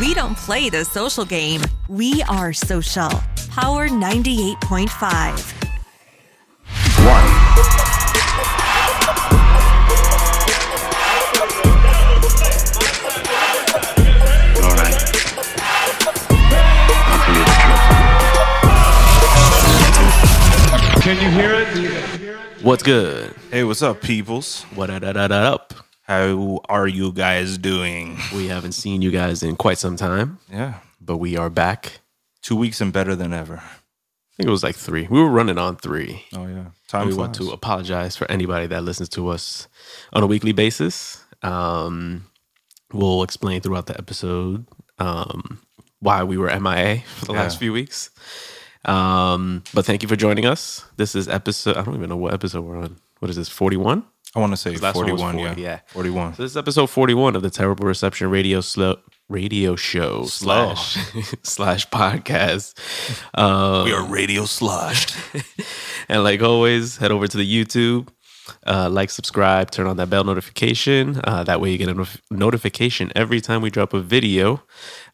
We don't play the social game. We are social. Power 98.5. All right. I'll tell you the truth. Can you hear it? What's good? Hey, what's up, peoples? What up? How are you guys doing? We haven't seen you guys in quite some time, Yeah, but we are back. two weeks and better than ever. I think it was like three. We were running on three. Oh yeah, time we want flies. to apologize for anybody that listens to us on a weekly basis. Um, we'll explain throughout the episode um, why we were MIA for the last Yeah. few weeks. Um, but thank you for joining us. This is episode, I don't even know what episode we're on. What is this, 41? I want to say last one was forty-one. 40, yeah, yeah. forty-one. So this is episode 41 of the Terrible Reception Radio Slow Radio Show Slow. slash slash podcast. Um, we are radio sloshed. and like always, head over to the YouTube, uh, like, subscribe, turn on that bell notification. Uh, that way you get a notif- notification every time we drop a video.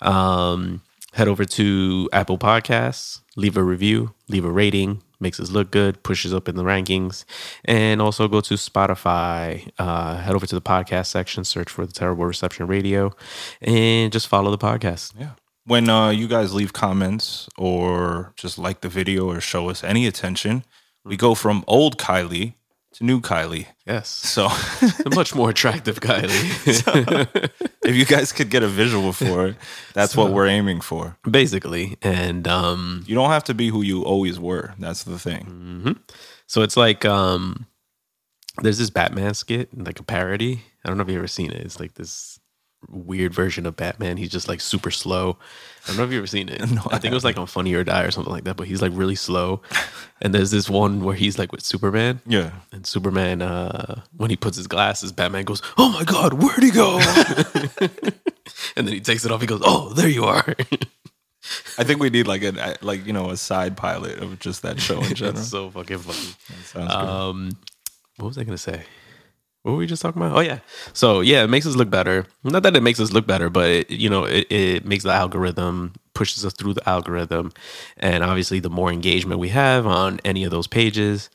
Um, head over to Apple Podcasts, leave a review, leave a rating. Makes us look good, pushes up in the rankings, and also go to Spotify. Uh, head over to the podcast section, search for the Terrible Reception Radio, and just follow the podcast. yeah. When uh, you guys leave comments or just like the video or show us any attention, we go from old Kylie new Kylie. Yes, So a much more attractive Kylie. if you guys could get a visual for it, that's what we're aiming for. basically and um You don't have to be who you always were. That's the thing. so it's like um there's this batman skit like a parody i don't know if you've ever seen it it's like this weird version of batman. He's just like super slow. I don't know if you've ever seen it. No, i think it was like on funny or die or something like that but he's like really slow. And there's this one where he's like with superman. Yeah. and superman uh when he puts his glasses batman goes oh my god where'd he go? And then he takes it off. He goes oh there you are. I think we need like a like you know a side pilot of just that show in general. it's so fucking funny. Sounds good. Um, what was I gonna say? What were we just talking about? Oh yeah. So yeah, it makes us look better. Not that it makes us look better, but it, you know, it, it makes the algorithm pushes us through the algorithm, and obviously, the more engagement we have on any of those pages,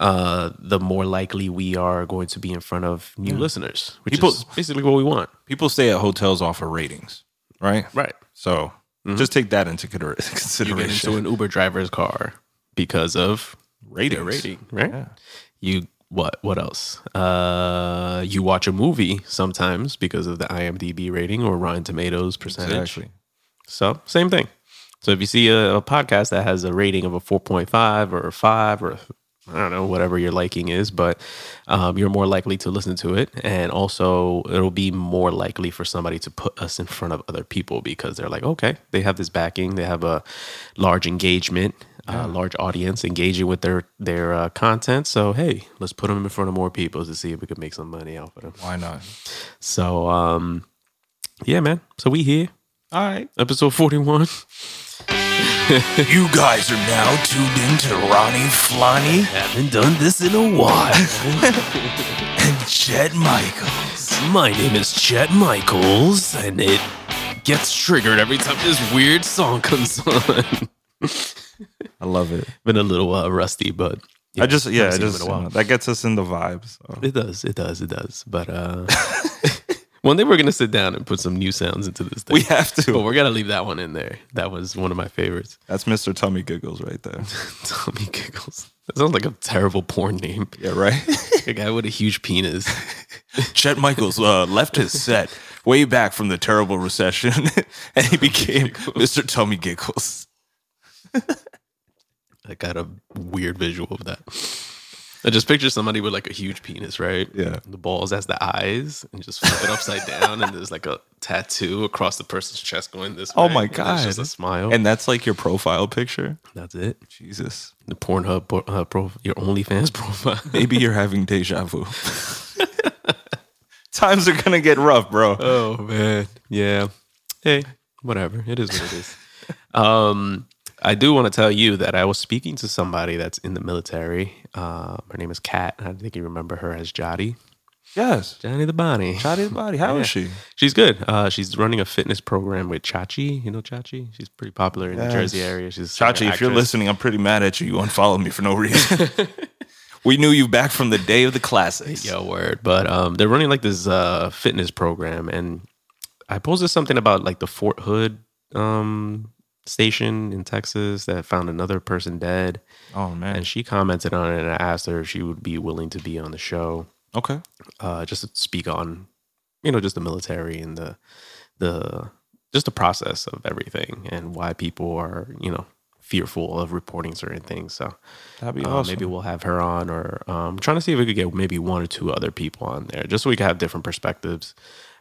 uh, the more likely we are going to be in front of new listeners, which People- is basically what we want. People stay at hotels off of ratings, right? Right. So just take that into consider- You get consideration. into an Uber driver's car because of ratings. their rating, right? Yeah. You what? What else? Uh, you watch a movie sometimes because of the IMDb rating or Rotten Tomatoes percentage. Exactly. So same thing. So if you see a, a podcast that has a rating of a four point five or a five or I don't know whatever your liking is, but um, you're more likely to listen to it, and also it'll be more likely for somebody to put us in front of other people because they're like, okay, they have this backing, they have a large engagement, uh, large audience engaging with their their uh, content. So hey, let's put them in front of more people to see if we could make some money off of them. Why not? So um, yeah, man. So we here, All right. episode forty one. You guys are now tuned in to Ronnie Flonnie Haven't done this in a while. and Chet Michaels. My name is Chet Michaels, and it gets triggered every time this weird song comes on. I love it. Been a little uh, rusty, but I just yeah, I just in a uh, that gets us in the vibes. so. it does, it does, it does. But uh, one day we're gonna sit down and put some new sounds into this thing. We have to. but we're gonna leave that one in there. That was one of my favorites. That's Mr. Tummy Giggles right there. Tommy Giggles. That sounds like a terrible porn name. Yeah, right. A guy with a huge penis. Chet Michaels uh, left his set way back from the terrible recession, and he became Mr. Tummy Giggles. I got a weird visual of that. I just picture somebody with like a huge penis, right? Yeah. The balls as the eyes, and just flip it upside down, and there's like a tattoo across the person's chest going this way. Oh my and god! Just a smile, and that's like your profile picture. that's it. Jesus, The Pornhub po- uh, pro, your OnlyFans profile. maybe you're having deja vu. Times are gonna get rough, bro. oh man, yeah. Hey, whatever. It is what it is. um, I do want to tell you that I was speaking to somebody that's in the military. Uh, her name is Kat. I think you remember her as Jotty. Yes. Johnny the Bonnie. Shotty the body. How is she? She's good. Uh, she's running a fitness program with Chachi. You know Chachi? She's pretty popular in the Jersey area. She's Chachi, if you're listening, I'm pretty mad at you. You unfollowed me for no reason. we knew you back from the day of the classics. Yo, word. But um, they're running like this uh, fitness program, and I posted something about like the Fort Hood um, station in Texas that found another person dead, Oh man. and she commented on it, and I asked her if she would be willing to be on the show, okay. uh, just to speak on, you know, just the military and the the just the process of everything and why people are, you know, fearful of reporting certain things. So That'd be uh, awesome. maybe we'll have her on, or um, trying to see if we could get maybe one or two other people on there, just so we could have different perspectives.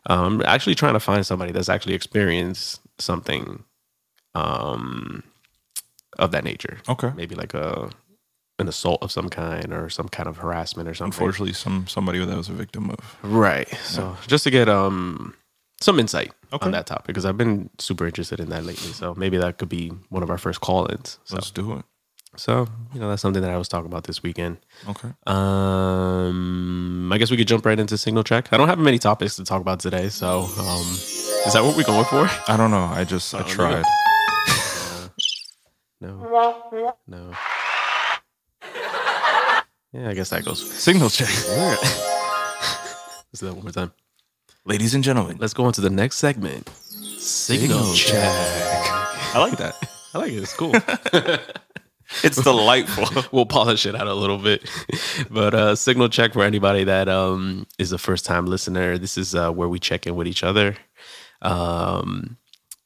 Um, actually, trying to find somebody that's actually experienced something um, of that nature. Okay. maybe like a an assault of some kind or some kind of harassment or something. Unfortunately, some somebody that was a victim of. right? So just to get um some insight Okay. on that topic because I've been super interested in that lately. So maybe that could be one of our first call-ins. So, Let's do it. so you know that's something that I was talking about this weekend. Okay. Um, I guess we could jump right into signal check. I don't have many topics to talk about today, so um, is that what we're going for? I don't know. I just I tried. No, no. Yeah, I guess that goes. Signal check. Let's do that one more time. Ladies and gentlemen, Let's go on to the next segment. Signal, check. I like that. I like it. It's cool. It's delightful. we'll polish it out a little bit. But uh, signal check for anybody that um, is a first time listener. This is uh, where we check in with each other um,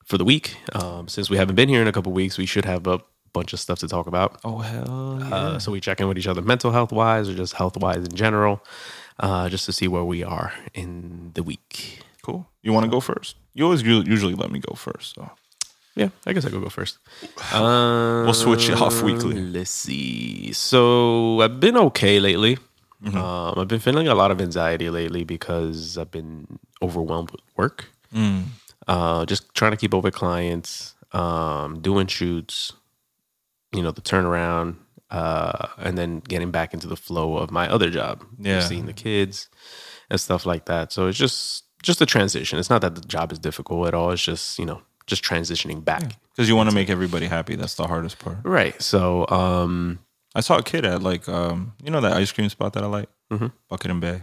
for the week. Um, since we haven't been here in a couple weeks, we should have a bunch of stuff to talk about. Oh hell yeah. Uh, so we check in with each other mental health wise or just health wise in general, uh, just to see where we are in the week. cool. You want to go first? You always usually let me go first. So Yeah, I guess I could go first. Uh, We'll switch it off weekly. Let's see. So I've been okay lately. Um, I've been feeling a lot of anxiety lately because I've been overwhelmed with work. Uh, just trying to keep up with clients, um, doing shoots, you know, the turnaround, uh, and then getting back into the flow of my other job. Yeah. seeing the kids and stuff like that. So it's just just a transition. It's not that the job is difficult at all. It's just you know just transitioning back. because you want to make everybody happy. That's the hardest part. Right. So um I saw a kid at like um you know that ice cream spot that I like, Bucket and Bay,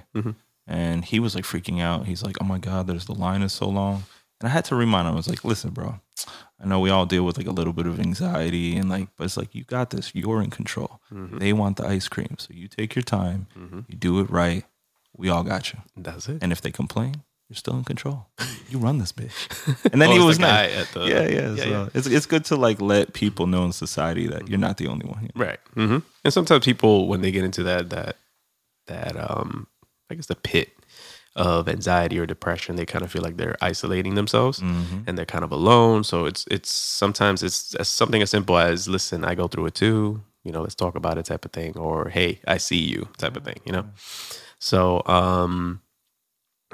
and he was like freaking out. He's like, "Oh my god, there's the line is so long," and I had to remind him. I was like, "Listen, bro, I know we all deal with like a little bit of anxiety and like, but it's like you got this. You're in control. They want the ice cream, so you take your time, you do it right. We all got you. that's it. And if they complain, you're still in control. You run this bitch. And then Oh, he was the nice. at the- yeah, yeah. Yeah, so yeah. It's it's good to like let people know in society that you're not the only one. Here. Right. hmm And sometimes people, when they get into that that that um, I guess the pit of anxiety or depression, they kind of feel like they're isolating themselves and they're kind of alone. So it's it's sometimes it's, something as simple as, "Listen, I go through it too. You know, let's talk about it," type of thing, or "Hey, I see you," type of thing. You know. So um,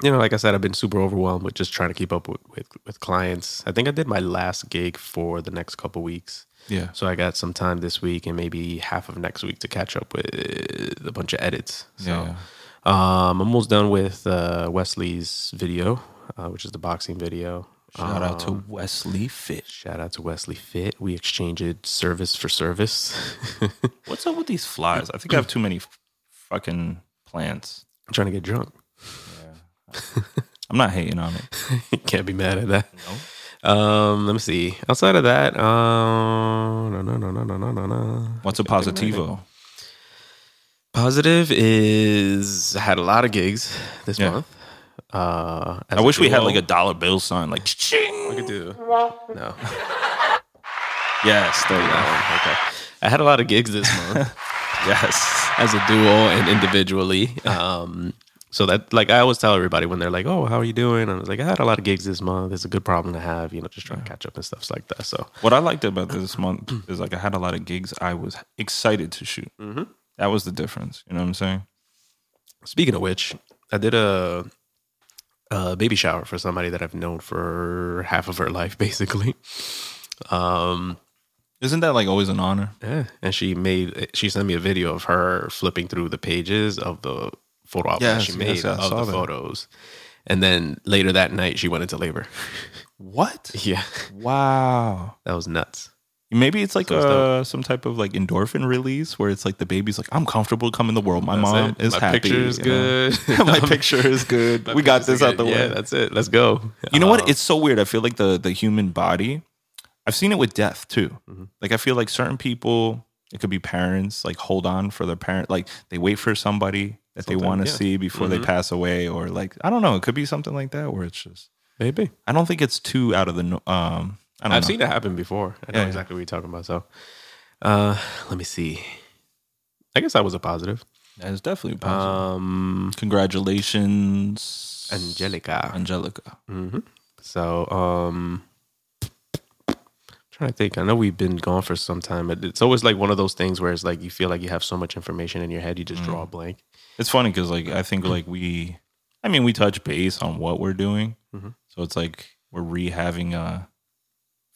you know, like I said, I've been super overwhelmed with just trying to keep up with, with, with clients. I think I did my last gig for the next couple weeks. Yeah. So I got some time this week and maybe half of next week to catch up with a bunch of edits. So Yeah. Um, I'm almost done with uh, Wesley's video, uh, which is the boxing video. Shout out to um, Wesley Fit. Shout out to Wesley Fit. We exchanged service for service. What's up with these flies? I think I have too many fucking plants. I'm trying to get drunk. Yeah. I'm not hating on it. Can't be mad at that. No. Um, let me see. Outside of that, no, no, no, no, no, no, no. What's a positivo? Positive is I had a lot of gigs this Yeah. month. Uh, as I wish we had duo. like a dollar bill sign, like ching. We could do. No. Yes, there you go. Okay. I had a lot of gigs this month Yes. as a duo and individually. Um, so that, like, I always tell everybody when they're like, "Oh, how are you doing?" And I was like, "I had a lot of gigs this month. It's a good problem to have, you know, just trying to catch up and stuff like that." So What I liked about this month is like I had a lot of gigs I was excited to shoot. That was the difference. You know what I'm saying? Speaking of which, I did a, a baby shower for somebody that I've known for half of her life, basically. Um, Isn't that like always an honor? yeah, and she made she sent me a video of her flipping through the pages of the photo album Yes, that she made I of the that. photos. And then later that night, she went into labor. What? yeah, Wow. that was nuts. Maybe it's like So uh, some type of like endorphin release where it's like the baby's like, I'm comfortable to come in the world. My That's mom it. is My happy. picture is you know? good. My picture is good. We got this out the way. Yeah, that's it. Let's go. You know what? Um, It's so weird. I feel like the the human body. I've seen it with death too. Mm-hmm. Like I feel like certain people, it could be parents, like hold on for their parent, like they wait for somebody that they want to yeah. see before they Mhm. pass away, or like I don't know. It could be something like that where it's just. maybe. I don't think it's too out of the. Um, I know. seen it happen before. I know Yeah, exactly what you're talking about. So, uh, let me see. I guess that was a positive. That is definitely a positive. Um, Congratulations, Angelica. Angelica. hmm So, um, I'm trying to think. I know we've been gone for some time. but It's always like one of those things where it's like you feel like you have so much information in your head, you just draw a Mm. blank. It's funny because like I think like we, I mean we touch base on what we're doing, Mhm. so it's like we're rehaving uh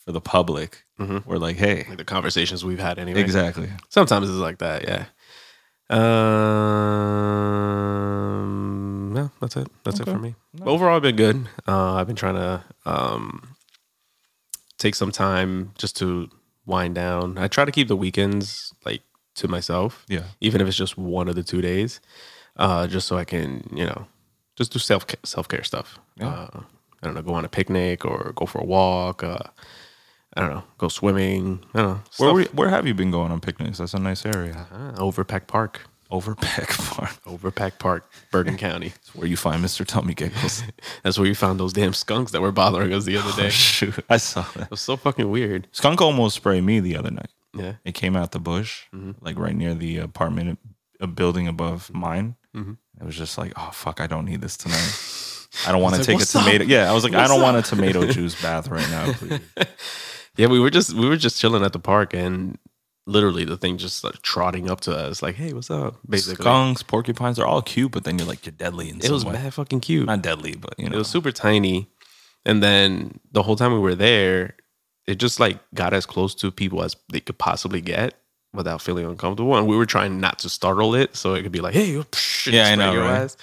for the public. Mhm. We're like, hey, Like the conversations we've had anyway. exactly. Sometimes it's like that, yeah. Um, yeah, that's it. That's it for me. Overall, I've been good. Uh, I've been trying to um, take some time just to wind down. I try to keep the weekends like to myself, Yeah, even if it's just one of the two days, uh, just so I can, you know, just do self self care stuff. Yeah. Uh, I don't know, go on a picnic or go for a walk. Uh, I don't know, go swimming. I don't know. where we, where have you been going on picnics? That's a nice area. Ah, Overpeck Park. Overpeck Park, Overpeck Park, Bergen County. It's where you find Mr. Tummy Giggles. That's where you found those damn skunks that were bothering us the other day. oh, shoot, I saw that. It was so fucking weird. Skunk almost sprayed me the other night. Yeah. It came out the bush, Mm-hmm. like right near the apartment, a building above mine. Mm-hmm. It was just like, oh fuck, I don't need this tonight. I don't want to like, take a "What's up? tomato. Yeah, I was like, I don't want a tomato juice bath right now. Please. Yeah, we were just we were just chilling at the park and literally the thing just like trotting up to us like, "Hey, what's up?" Basically. Skunks, porcupines are all cute, but then you're like, you're deadly in It was way. mad fucking cute. Not deadly, but you know, It was super tiny. And then the whole time we were there, it just like got as close to people as they could possibly get without feeling uncomfortable. And we were trying not to startle it so it could be like, hey, Yeah, I know, your right?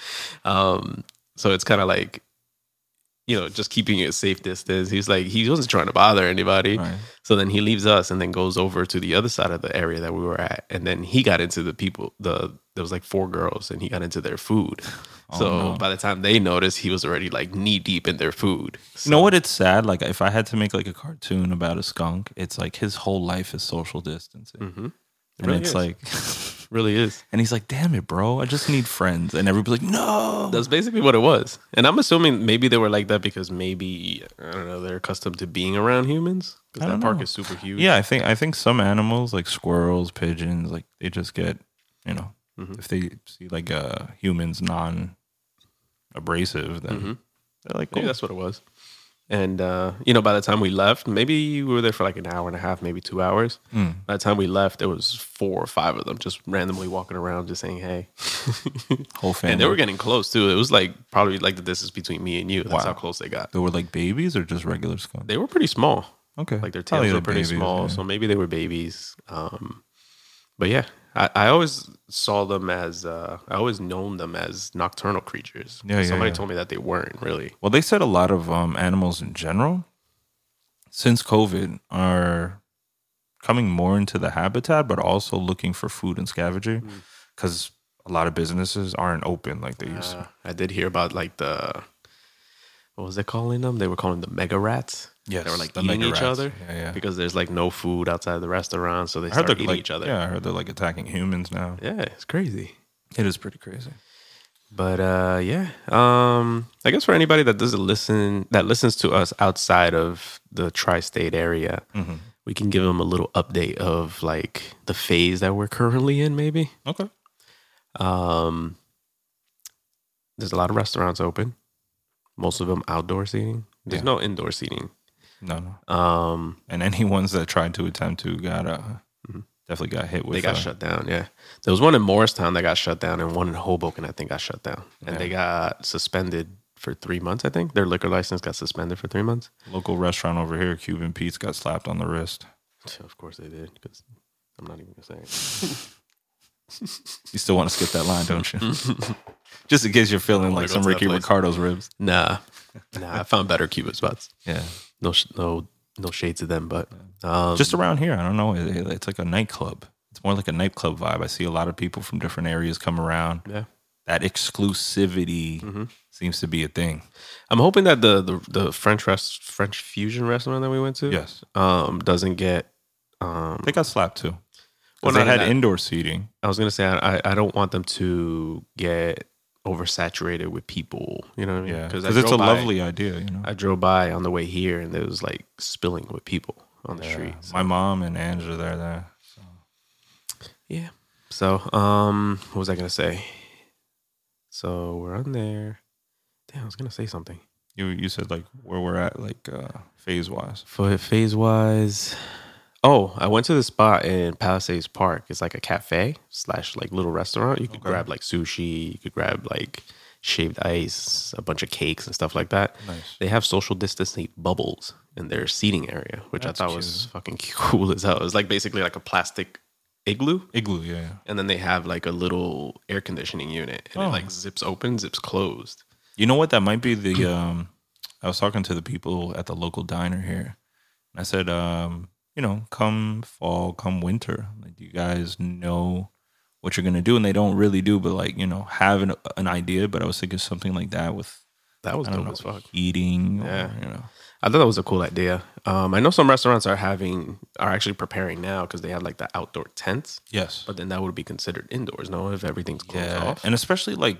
Um, so it's kind of like, you know, just keeping it a safe distance. He's like, he wasn't trying to bother anybody. Right. So then he leaves us and then goes over to the other side of the area that we were at. And then he got into the people, the there was like four girls and he got into their food. so Oh, no. by the time they noticed, he was already like knee deep in their food. You know what? It's sad. Like if I had to make like a cartoon about a skunk, it's like his whole life is social distancing, Mm-hmm. And really it's is. like, really is. and he's like, "Damn it, bro! I just need friends." And everybody's like, "No." That's basically what it was. And I'm assuming maybe they were like that because maybe I don't know they're accustomed to being around humans because that don't park know. is super huge. Yeah, I think I think some animals like squirrels, pigeons, like they just get, you know, Mhm. if they see like uh humans non abrasive, then Mhm. they're like, maybe that's what it was. And uh, you know, by the time we left, maybe we were there for like an hour and a half, maybe two hours. Mm. By the time we left, there was four or five of them just randomly walking around, just saying hey. whole family. and they were getting close too. It was like probably like the distance between me and you. That's Wow. how close they got. They were like babies or just regular skunks. They were pretty small. Okay, like their Probably tails were pretty babies, small, yeah. so maybe they were babies. Um, but yeah, I, I always saw them as uh, I always known them as nocturnal creatures. Yeah, yeah, Somebody yeah. told me that they weren't really. Well, they said a lot of um, animals in general since COVID are coming more into the habitat, but also looking for food and scavenging Mm. because a lot of businesses aren't open like they used Uh, to. I did hear about like the what was they calling them? They were calling them mega rats. Yes, they were like eating each rats. other Yeah, yeah. because there's like no food outside the restaurant, so they I start they're eating like, each other. Yeah, I heard they're like attacking humans now. yeah, it's crazy. It is pretty crazy. But uh yeah. Um I guess for anybody that doesn't listen that listens to us outside of the tri-state area, Mhm. we can give them a little update of like the phase that we're currently in maybe. Okay. Um there's a lot of restaurants open. Most of them outdoor seating. There's Yeah. no indoor seating. No, no. Um And any ones that tried to attempt to got uh, definitely got hit with. Mm-hmm. they got uh, shut down, yeah. There was one in Morristown that got shut down and one in Hoboken I think got shut down. And Yeah. they got suspended for 3 months, I think. Their liquor license got suspended for 3 months. Local restaurant over here, Cuban Pete's, got slapped on the wrist. Of course they did, because I'm not even gonna say it. You still want to skip that line, don't you? Just in case you're feeling like some Ricky. Ricardo's ribs. Nah, nah. I found better Cuban spots. Yeah. No, no, no shades of them, but um, Just around here, I don't know. it- It's like a nightclub. It's more like a nightclub vibe. I see a lot of people from different areas come around. yeah. That exclusivity Mm-hmm. seems to be a thing. I'm hoping that the the, the French rest, French fusion restaurant that we went to, Yes. um, doesn't get. Um, They got slapped too. Well, they had indoor seating. I was gonna say I, I- I don't want them to get oversaturated with people. You know what I mean? Yeah, because it's a by- lovely idea. You know, I drove by on the way here and it was like spilling with people on the Yeah. street. So, My mom and Angela, they're there. So. Yeah. So, um, what was I gonna say? So we're on there. Damn, I was gonna say something. You you said like where we're at, like uh, phase wise. For phase wise, oh, I went to the spot in Palisades Park. It's like a cafe slash like little restaurant. You could Okay. grab like sushi. You could grab like shaved ice, a bunch of cakes and stuff like that. Nice. They have social distancing bubbles in their seating area, which That's I thought was fucking cool as hell. It was like basically like a plastic igloo. Igloo, yeah. And then they have like a little air conditioning unit, and Oh. it like zips open, zips closed. You know what? That might be the. Um, I was talking to the people at the local diner here, and I said, um, you know, come fall, come winter, like, do you guys know what you're gonna do? And they don't really do, but like, you know, have an, an idea. But I was thinking something like that with, That was dope know, as fuck. eating, or, Yeah. you know, I thought that was a cool idea. Um, I know some restaurants are having are actually preparing now because they have like the outdoor tents, yes, but then that would be considered indoors. No, if everything's closed yeah, off. and especially like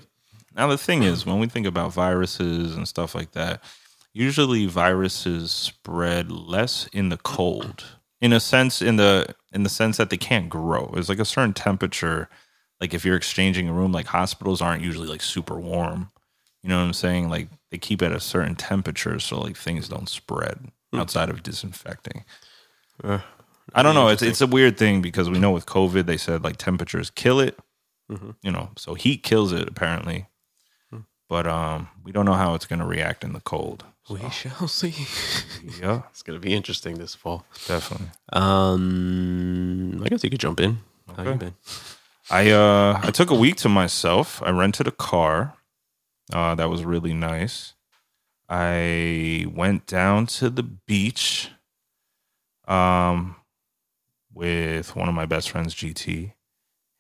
now the thing is when we think about viruses and stuff like that, usually viruses spread less in the cold. In a sense, in the in the sense that they can't grow. It's like a certain temperature. Like if you're exchanging a room, like hospitals aren't usually like super warm. You know what I'm saying? Like they keep at a certain temperature so like things don't spread outside of disinfecting. Uh, I don't know. It's it's a weird thing because we know with COVID they said like temperatures kill it. You know, so heat kills it apparently. But um, we don't know how it's going to react in the cold. we shall see. Yeah, it's gonna be interesting this fall. definitely. Um, I guess you could jump in. How you been? I uh I took a week to myself. I rented a car. Uh, that was really nice. I went down to the beach um with one of my best friends GT,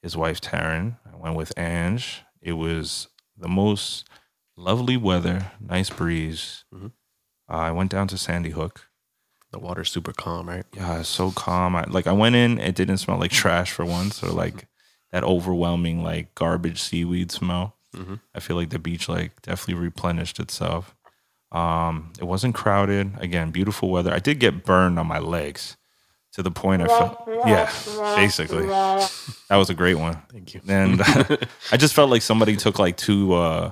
his wife Taryn. I went with Ange. It was the most lovely weather, nice breeze. Mhm. Uh, I went down to Sandy Hook. The water's super calm, right? Yeah, so calm. I, like I went in, it didn't smell like trash for once, or like that overwhelming like garbage seaweed smell. Mhm. I feel like the beach like definitely replenished itself. Um, it wasn't crowded. Again, beautiful weather. I did get burned on my legs to the point I felt. Yeah, basically, that was a great one. Thank you. And I just felt like somebody took like two, uh,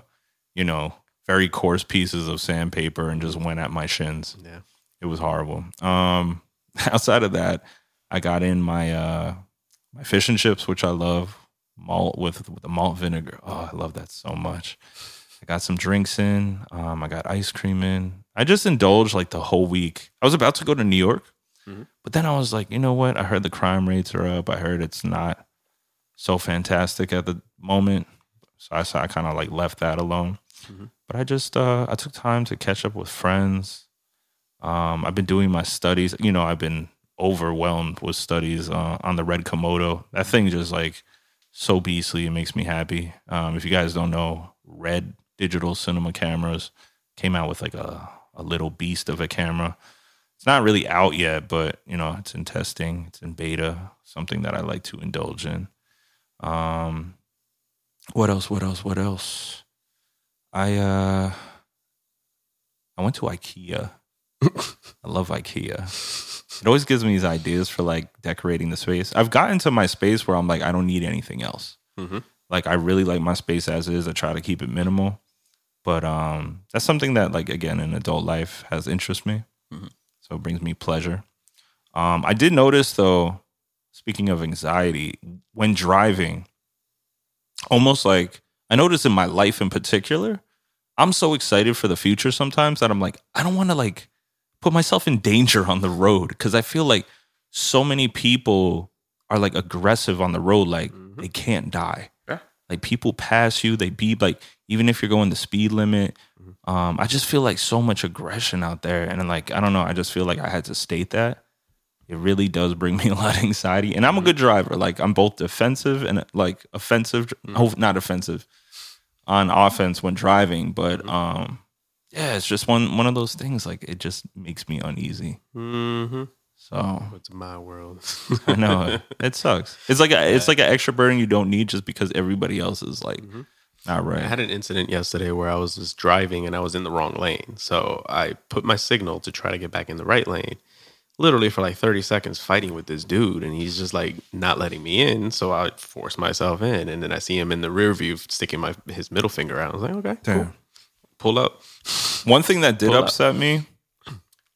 you know, very coarse pieces of sandpaper and just went at my shins Yeah. it was horrible. Um, outside of that, I got in my uh my fish and chips, which I love, malt with with the malt vinegar. Oh, I love that so much. I got some drinks in. Um, I got ice cream in. I just indulged like the whole week. I was about to go to New York, Mhm. but then I was like, you know what? I heard the crime rates are up. I heard it's not so fantastic at the moment, so I, so I kind of like left that alone. Mhm. But I just uh, I took time to catch up with friends. Um, I've been doing my studies. You know, I've been overwhelmed with studies uh, on the Red Komodo. That thing just like so beastly. It makes me happy. Um, if you guys don't know, Red digital cinema cameras came out with like a, a little beast of a camera. It's not really out yet, but you know, it's in testing. It's in beta. Something that I like to indulge in. Um, what else? What else? What else? I uh, I went to IKEA. I love IKEA. It always gives me these ideas for like decorating the space. I've gotten to my space where I'm like, I don't need anything else. Mhm. Like I really like my space as is. I try to keep it minimal. But um that's something that like again in adult life has interest me. Mhm. So it brings me pleasure. Um I did notice though, speaking of anxiety, when driving, almost like I notice in my life in particular, I'm so excited for the future sometimes that I'm like, I don't want to like put myself in danger on the road because I feel like so many people are like aggressive on the road. Like mm-hmm. they can't die. Yeah. Like people pass you, they beep. Like even if you're going the speed limit, mm-hmm. um, I just feel like so much aggression out there, and like I don't know, I just feel like I had to state that. It really does bring me a lot of anxiety, and I'm a mm-hmm. good driver. Like I'm both defensive and like offensive. Oh, not offensive on offense when driving, but um, yeah, it's just one one of those things. Like it just makes me uneasy. Mm-hmm. So It's my world. I know it sucks. It's like a, it's like an extra burden you don't need just because everybody else is like not right. I had an incident yesterday where I was just driving and I was in the wrong lane. So I put my signal to try to get back in the right lane. Literally for like 30 seconds fighting with this dude and he's just like not letting me in. So I force myself in and then I see him in the rear view sticking my his middle finger out. I was like, okay, cool. Damn. pull up. One thing that did Pull up. upset me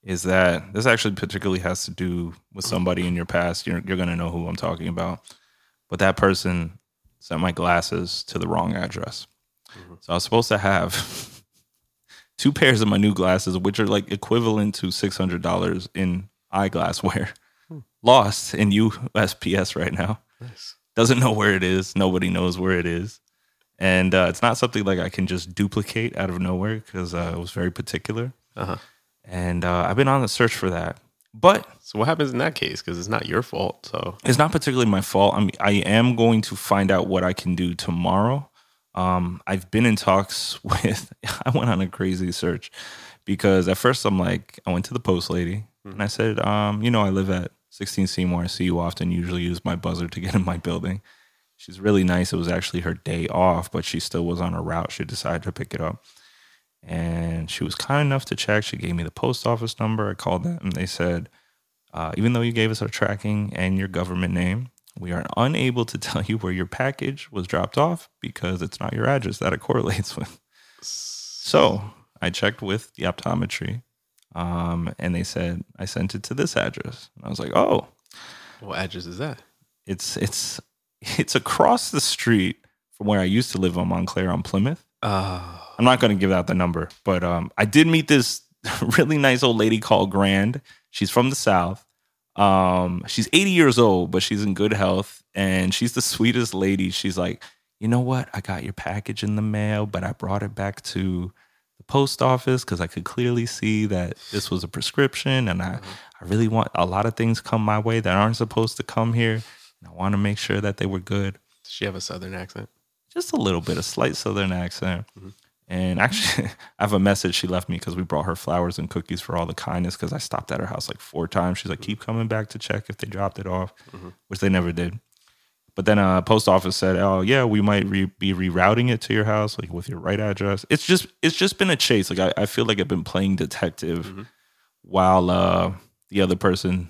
is that this actually particularly has to do with somebody in your past. You're you're gonna know who I'm talking about, but that person sent my glasses to the wrong address. Mm-hmm. So I was supposed to have two pairs of my new glasses, which are like equivalent to six hundred dollars in eyeglassware, lost in USPS right now. Doesn't know where it is. Nobody knows where it is. And uh, it's not something like I can just duplicate out of nowhere because uh, I was very particular. Uh-huh. And uh, I've been on the search for that. But So what happens in that case? Because it's not your fault. So it's not particularly my fault. I mean, I am going to find out what I can do tomorrow. Um, I've been in talks with. I went on a crazy search because at first I'm like, I went to the post lady and I said, um, you know, I live at 16 Seymour. I see you often. Usually use my buzzer to get in my building. She's really nice. It was actually her day off, but she still was on a route. She decided to pick it up. And she was kind enough to check. She gave me the post office number. I called them. And they said, uh, even though you gave us our tracking and your government name, we are unable to tell you where your package was dropped off because it's not your address that it correlates with. So I checked with the optometry, um, and they said I sent it to this address. And I was like, oh, what address is that? it's it's it's across the street from where I used to live on Montclair on Plymouth. Uh, I'm not going to give out the number, but um, I did meet this really nice old lady called Grand. She's from the South. Um, she's 80 years old, but she's in good health, and she's the sweetest lady. She's like, you know what? I got your package in the mail, but I brought it back to the post office because I could clearly see that this was a prescription, and I, mm-hmm. I really want a lot of things come my way that aren't supposed to come here. And I want to make sure that they were good does she have a southern accent? just a little bit, a slight southern accent. Mm-hmm. And actually, I have a message she left me because we brought her flowers and cookies for all the kindness. Because I stopped at her house like four times. She's like, mm-hmm. keep coming back to check if they dropped it off, which they never did. But then a post office said, "Oh yeah, we might re- be rerouting it to your house, like with your right address." It's just it's just been a chase. Like I, I feel like I've been playing detective, while uh, the other person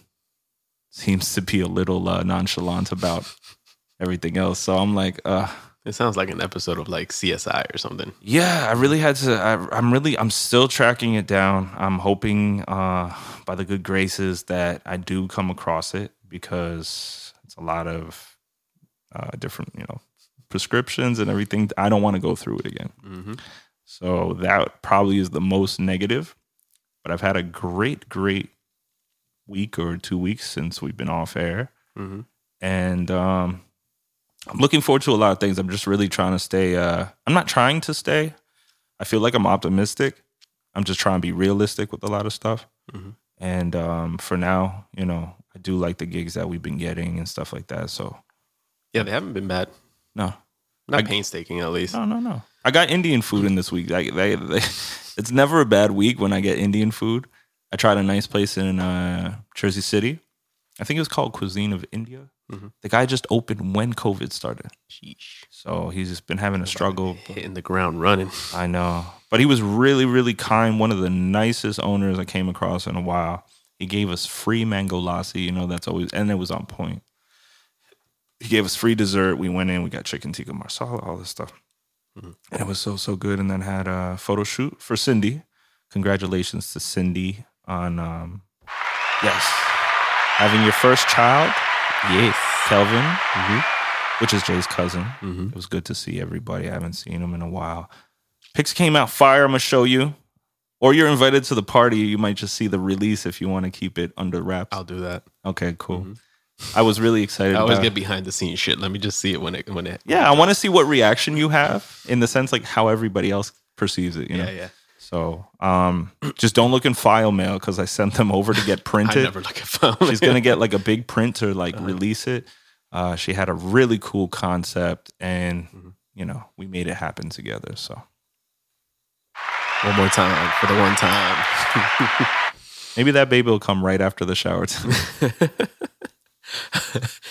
seems to be a little uh, nonchalant about everything else. So I'm like, uh, It sounds like an episode of like CSI or something. yeah, I really had to. I, I'm really, I'm still tracking it down. I'm hoping, uh, by the good graces, that I do come across it because it's a lot of uh, different, you know, prescriptions and everything. I don't want to go through it again. Mm-hmm. So that probably is the most negative. But I've had a great, great week or two weeks since we've been off air, Mm-hmm. and um, I'm looking forward to a lot of things. I'm just really trying to stay. Uh, I'm not trying to stay. I feel like I'm optimistic. I'm just trying to be realistic with a lot of stuff. Mhm. And um, for now, you know, I do like the gigs that we've been getting and stuff like that. So Yeah, they haven't been bad. no, Not I- painstaking, at least. no, no, no. I got Indian food in this week. Like they, they, it's never a bad week when I get Indian food. I tried a nice place in uh, Jersey City. I think it was called Cuisine of India. Mhm. The guy just opened when COVID started, Sheesh. so he's just been having a struggle. Hitting the ground running. I know, but he was really, really kind. One of the nicest owners I came across in a while. He gave us free mango lassi. You know, that's always and it was on point. He gave us free dessert. We went in. We got chicken tikka marsala, all this stuff, and it was so so good. And then had a photo shoot for Cindy. Congratulations to Cindy on um, yes having your first child, Yes. Kelvin, Mm-hmm. which is Jay's cousin. Mhm. It was good to see everybody. I haven't seen him in a while. Pics came out fire. I'm gonna show you, or you're invited to the party. You might just see the release if you want to keep it under wraps. I'll do that. Okay, cool. I was really excited. I always about- get behind the scenes shit. Let me just see it when it when it. Yeah, I want to see what reaction you have in the sense like how everybody else perceives it. You know. yeah, yeah. So, um, just don't look in file mail because I sent them over to get I printed. never look at phone. She's gonna get like a big print to like release it. Uh, she had a really cool concept, and you know we made it happen together. So one more time for the one time. maybe that baby will come right after the shower.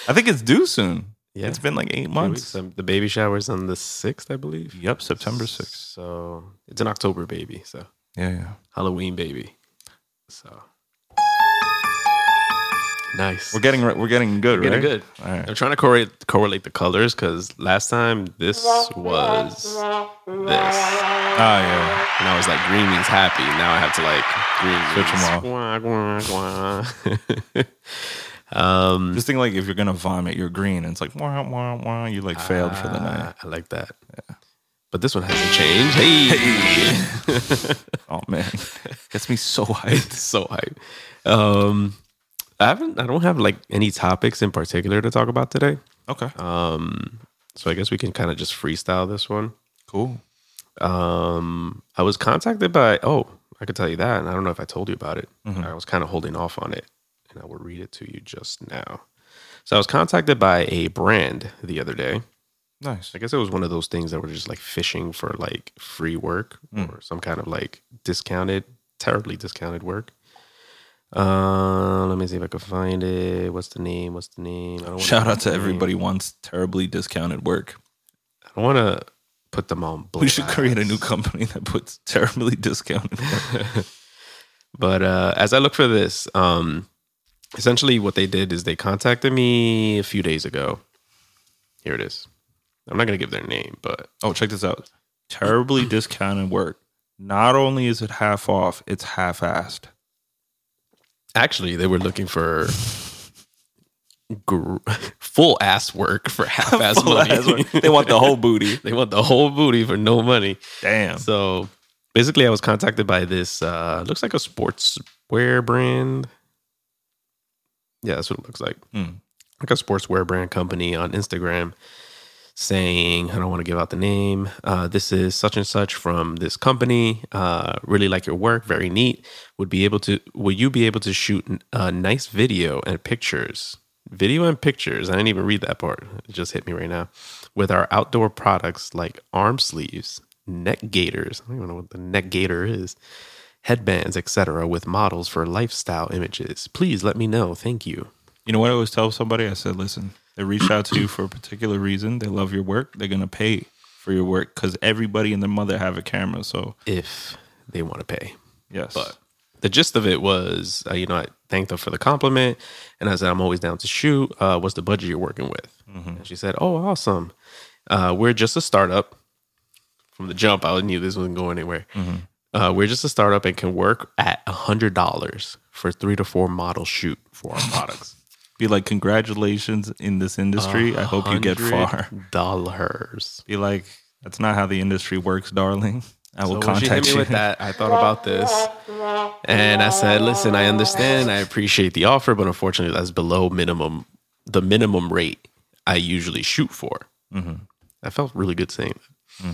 I think it's due soon. Yeah. it's been like eight months. weeks. Um, the baby shower's on the sixth, I believe. Yep, September sixth. So it's an October baby. So Yeah, yeah. Halloween baby. So nice. We're getting we're getting good, we're Getting right? good. All right. I'm trying to correlate correlate the colors because last time this was this, Ah, yeah. and I was like green means happy. Now I have to like green switch them off. Um, Just think like if you're gonna vomit, you're green, and it's like wah wah wah. You like failed for the night. ah, I like that. But this one hasn't changed. Hey, Oh man, gets me so hyped. so hype. Um, I haven't. I don't have like any topics in particular to talk about today. Okay, Um, so I guess we can kind of just freestyle this one. cool. Um, I was contacted by. Oh, I could tell you that, and I don't know if I told you about it. I was kind of holding off on it, and I will read it to you just now. So I was contacted by a brand the other day. Nice. I guess it was one of those things that were just like fishing for like free work or some kind of like discounted, terribly discounted work. Uh, let me see if I can find it. What's the name? What's the name? Shout out to the name. everybody wants terribly discounted work. I don't want to put them on. We should create a new company that puts terribly discounted work. But uh, as I look for this, um, essentially what they did is they contacted me a few days ago. Here it is. I'm not going to give their name, but Oh, check this out. Terribly discounted work. Not only is it half off, it's half assed. actually they were looking for gr- full ass work for half ass money. They want the whole booty. they want the whole booty for no money. Damn. So basically, I was contacted by this. Uh, looks like a sportswear brand. Yeah, that's what it looks like. Hmm. Like a sportswear brand company on Instagram, saying, "I don't want to give out the name. Uh, this is such and such from this company. Uh, really like your work. Very neat. Would be able to? Will you be able to shoot a nice video and pictures?" Video and pictures. I didn't even read that part. It just hit me right now. With our outdoor products like arm sleeves, neck gaiters. I don't even know what the neck gaiter is. Headbands, etc., with models for lifestyle images. Please let me know. Thank you. You know what I always tell somebody? I said, listen, they reached out to you for a particular reason. They love your work. They're gonna pay for your work because everybody and their mother have a camera. So If they want to pay. yes, But the gist of it was, uh, you know, I thanked her for the compliment, and I said, "I'm always down to shoot. Uh, what's the budget you're working with?" And she said, "Oh, awesome. Uh, we're just a startup. From the jump, I knew this wasn't going anywhere. Uh, we're just a startup and can work at a hundred dollars for three to four model shoot for our products. be like, congratulations in this industry. I hope you get far. Dollars. Be like, that's not how the industry works, darling. I will So when she hit contact me you. with that, I thought about this, and I said, "Listen, I understand. I appreciate the offer, but unfortunately, that's below minimum the minimum rate I usually shoot for." I felt really good saying that.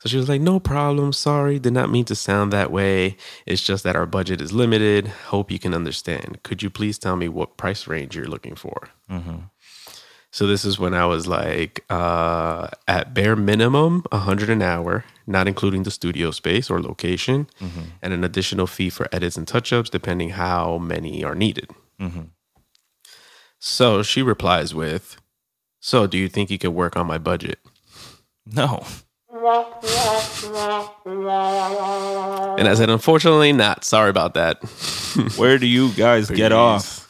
So she was like, "No problem. Sorry, did not mean to sound that way. It's just that our budget is limited. Hope you can understand. Could you please tell me what price range you're looking for?" Mm-hmm. So this is when I was like, uh, at bare minimum, a hundred an hour, not including the studio space or location, mm-hmm. and an additional fee for edits and touch-ups, depending how many are needed. Mm-hmm. So she replies with, "So do you think you could work on my budget?" no. And I said, "Unfortunately, not. Sorry about that." Where do you guys get off?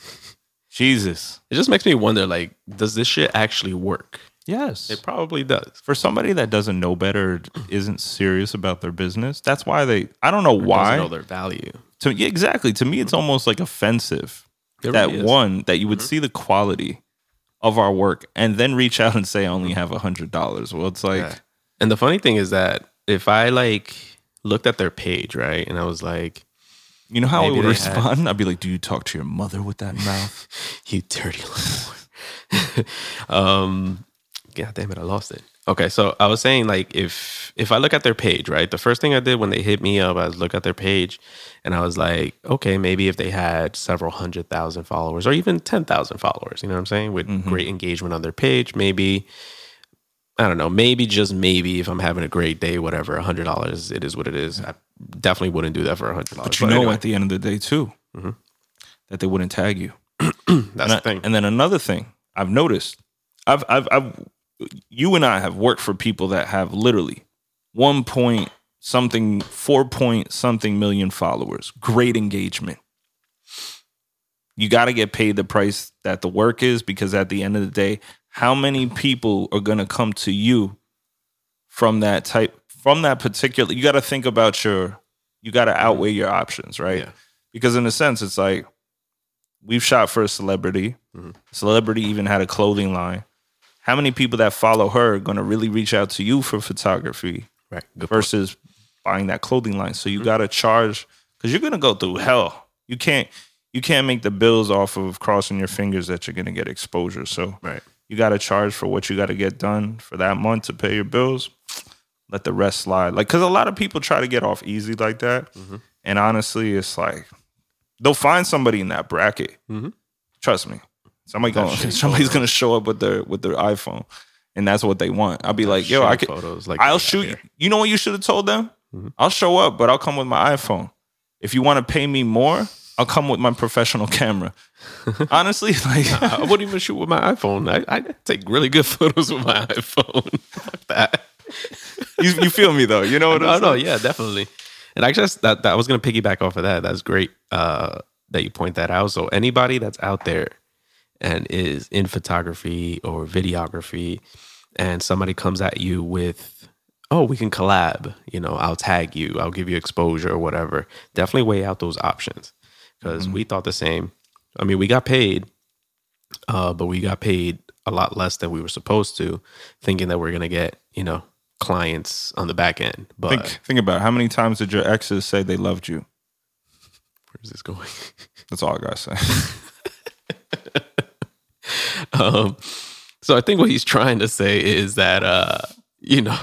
Jesus. It just makes me wonder, like, does this shit actually work? Yes. It probably does. for somebody that doesn't know better, isn't serious about their business, that's why they. I don't know Doesn't why. know their value. To yeah, exactly. To me, it's almost like offensive It that really. Mm-hmm. one that you would see the quality of our work and then reach out and say I only have a hundred dollars. Well, it's like Yeah. And the funny thing is that if I like looked at their page, right, and I was like, You know how I would they had- respond? I'd be like, "Do you talk to your mother with that mouth?" you dirty little boy. um, God damn it, I lost it. Okay, so I was saying like if if I look at their page, right? The first thing I did when they hit me up, I was look at their page, and I was like, okay, maybe if they had several hundred thousand followers or even ten thousand followers, you know what I'm saying, with great engagement on their page, maybe. I don't know. Maybe just maybe if I'm having a great day, whatever, a hundred dollars, it is what it is. I definitely wouldn't do that for a hundred dollars. But you know, at the end of the day, too, mm-hmm. that they wouldn't tag you. that's and, the I- thing. and then another thing I've noticed, I've, I've, I've, you and I have worked for people that have literally one point something, four point something million followers, great engagement. You got to get paid the price that the work is because at the end of the day, how many people are going to come to you from that type, from that particular? You got to think about your, you got to outweigh your options, right? Yeah. Because in a sense, it's like, we've shot for a celebrity. Mm-hmm. Celebrity even had a clothing line. How many people that follow her are going to really reach out to you for photography right. Good point. Mm-hmm. versus buying that clothing line? So you got to charge because you're going to go through hell. You can't you can't make the bills off of crossing your fingers that you're going to get exposure. So Right. You got to charge for what you got to get done for that month to pay your bills. Let the rest slide. Like because a lot of people try to get off easy like that, Mm-hmm. and honestly, it's like they'll find somebody in that bracket. Mm-hmm. Trust me, somebody going somebody's gonna show up with their with their iPhone, and that's what they want. I'll be like, yo, I could, photos like I'll shoot. here. You know what you should have told them? Mm-hmm. I'll show up, but I'll come with my iPhone. If you want to pay me more, I'll come with my professional camera. Honestly, like I wouldn't even shoot with my iPhone. I, I take really good photos with my iPhone. Fuck that. you, you feel me though. You know what I'm saying? Oh, no, yeah, definitely. And I that's- that, that I was gonna piggyback off of that. That's great uh, that you point that out. So anybody that's out there and is in photography or videography, and somebody comes at you with, "Oh, we can collab," you know, I'll tag you, I'll give you exposure or whatever. Definitely weigh out those options because we thought the same. I mean, we got paid, uh, but we got paid a lot less than we were supposed to, thinking that we're gonna get, you know, clients on the back end. But Think think about it. how many times did your exes say they loved you? where's this going? That's all I gotta say. um, so I think what he's trying to say is that, uh, you know,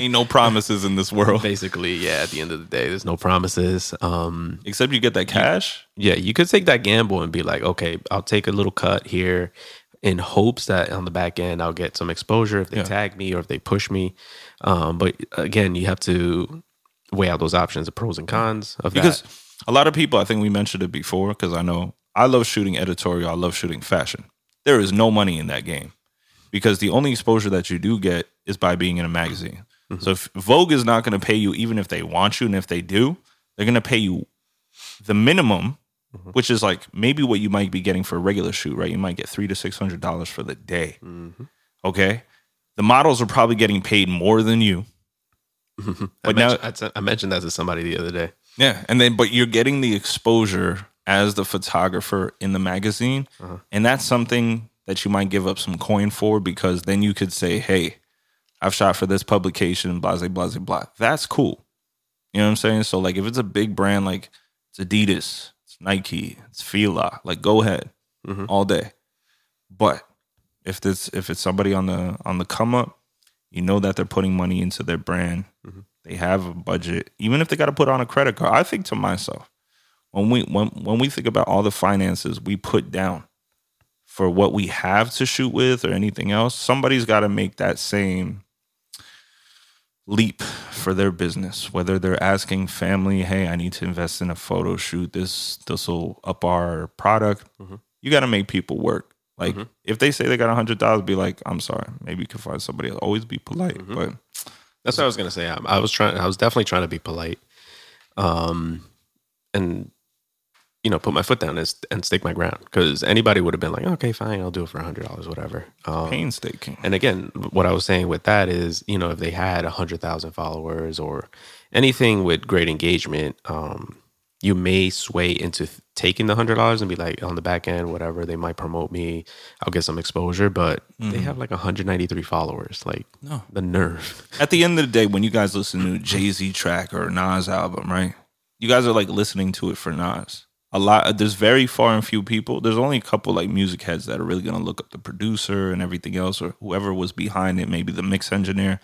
Ain't no promises in this world basically, yeah. At the end of the day, there's no promises. Um, except you get that cash. yeah, you could take that gamble and be like, okay, I'll take a little cut here in hopes that on the back end I'll get some exposure if they Yeah. tag me or if they push me. Um, but again, you have to weigh out those options, the pros and cons of that. because that. a lot of people, I think we mentioned it before, because I know I love shooting editorial, I love shooting fashion. There is no money in that game because the only exposure that you do get is by being in a magazine. So if Vogue is not going to pay you, even if they want you, and if they do, they're going to pay you the minimum, mm-hmm. which is like maybe what you might be getting for a regular shoot, right? You might get three to six hundred dollars for the day. Mm-hmm. Okay, the models are probably getting paid more than you. I, But now, mentioned, I I mentioned that to somebody the other day. yeah, and then but you're getting the exposure as the photographer in the magazine, uh-huh. and that's something that you might give up some coin for because then you could say, "Hey, I've shot for this publication, blah blah blah blah." That's cool. You know what I'm saying? So like, if it's a big brand like it's Adidas, it's Nike, it's Fila, like go ahead mm-hmm. all day. But if this if it's somebody on the on the come up, you know that they're putting money into their brand. Mm-hmm. They have a budget, even if they got to put on a credit card. I think to myself, when we when when we think about all the finances we put down for what we have to shoot with or anything else, somebody's got to make that same leap for their business. Whether they're asking family, "Hey, I need to invest in a photo shoot. This this will up our product." Mm-hmm. You got to make people work. Like mm-hmm. if they say they got a hundred dollars, be like, "I'm sorry, maybe you can find somebody else." Always be polite, mm-hmm. but That's what I was gonna say. I, I was trying. I was definitely trying to be polite, um, and you know, put my foot down and, and stake my ground. Because anybody would have been like, "Okay, fine, I'll do it for a hundred dollars, whatever." Um, painstaking. and again, what I was saying with that is, you know, if they had a hundred thousand followers or anything with great engagement, um, you may sway into taking the hundred dollars and be like, on the back end, whatever. They might promote me. I'll get some exposure, but they have like 193 followers. Like, No. the nerve. At the end of the day, when you guys listen to a Jay Z track or Nas album, right? you guys are like listening to it for Nas. A lot. There's very far and few people. There's only a couple like music heads that are really gonna look up the producer and everything else, or whoever was behind it, maybe the mix engineer.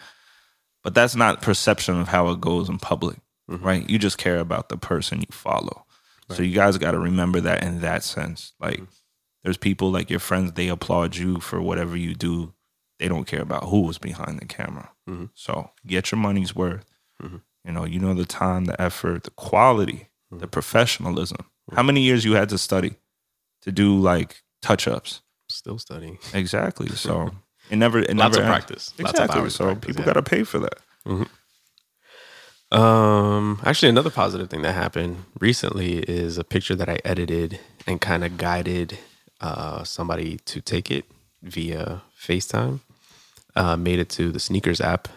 But that's not perception of how it goes in public, mm-hmm. right? You just care about the person you follow. So you guys got to remember that in that sense. Like, mm-hmm. there's people like your friends, they applaud you for whatever you do. They don't care about who was behind the camera. Mm-hmm. So get your money's worth. You know, you know the time, the effort, the quality, the professionalism. How many years you had to study to do like touch ups? Still studying. Exactly. So it never, it Lots never of ends. practice. Lots of Exactly. hours so practice, people yeah. got to pay for that. Um, actually, another positive thing that happened recently is a picture that I edited and kind of guided uh, somebody to take it via FaceTime. Uh, made it to the sneakers app.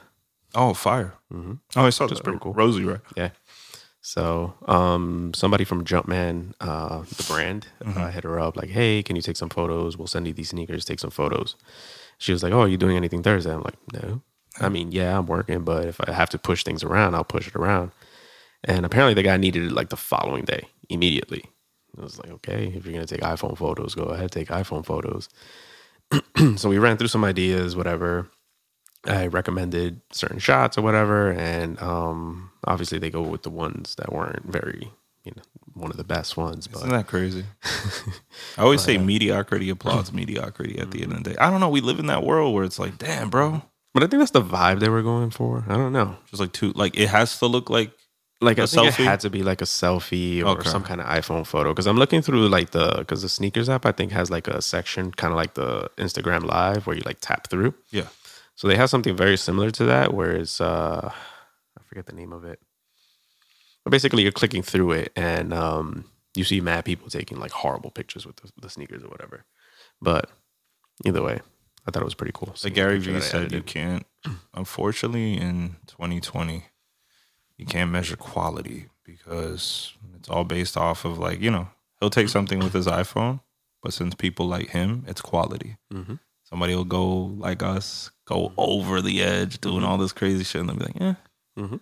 Oh, fire! Oh, I saw that. pretty cool. Rosie, right? Yeah. So, um, somebody from Jumpman, uh, the brand, uh, hit her up like, "Hey, can you take some photos? We'll send you these sneakers. Take some photos." She was like, "Oh, are you doing anything Thursday?" I'm like, "No." I mean, yeah, I'm working, but if I have to push things around, I'll push it around. And apparently, the guy needed it like the following day, immediately. I was like, "Okay, if you're gonna take iPhone photos, go ahead, take iPhone photos." so we ran through some ideas, whatever. I recommended certain shots or whatever, and um, obviously they go with the ones that weren't very, you know, one of the best ones. But Isn't that crazy? I always say mediocrity applauds mediocrity at the end of the day. I don't know. We live in that world where it's like, damn, bro. but I think that's the vibe they were going for. I don't know. Just like two, like it has to look like Like A I think selfie? it had to be like a selfie or Okay. some kind of iPhone photo because I'm looking through like the because the sneakers app I think has like a section kind of like the Instagram Live where you like tap through. yeah. So they have something very similar to that, where it's uh, I forget the name of it, but basically you're clicking through it and um, you see mad people taking like horrible pictures with the, the sneakers or whatever. But either way, I thought it was pretty cool. Like Gary Vee said, you can't. Unfortunately, in 2020, you can't measure quality because it's all based off of like you know he'll take something with his iPhone, but since people like him, it's quality. Mm-hmm. Somebody will go like us, go mm-hmm. over the edge, doing mm-hmm. all this crazy shit, and they'll be like, "Yeah, mm-hmm.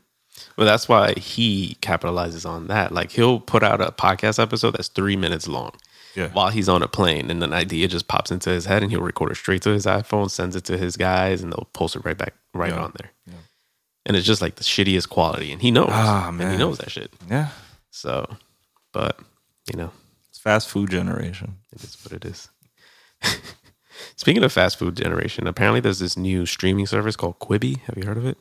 Well, that's why he capitalizes on that. Like he'll put out a podcast episode that's three minutes long. Yeah. While he's on a plane, and an idea just pops into his head, and he'll record it straight to his iPhone, sends it to his guys, and they'll post it right back, right Yeah. on there. And it's just like the shittiest quality, and he knows. Ah, And he knows that shit. yeah." So, but you know, It's fast food generation. it is what it is. Speaking of fast food generation, apparently there's this new streaming service called Quibi. Have you heard of it?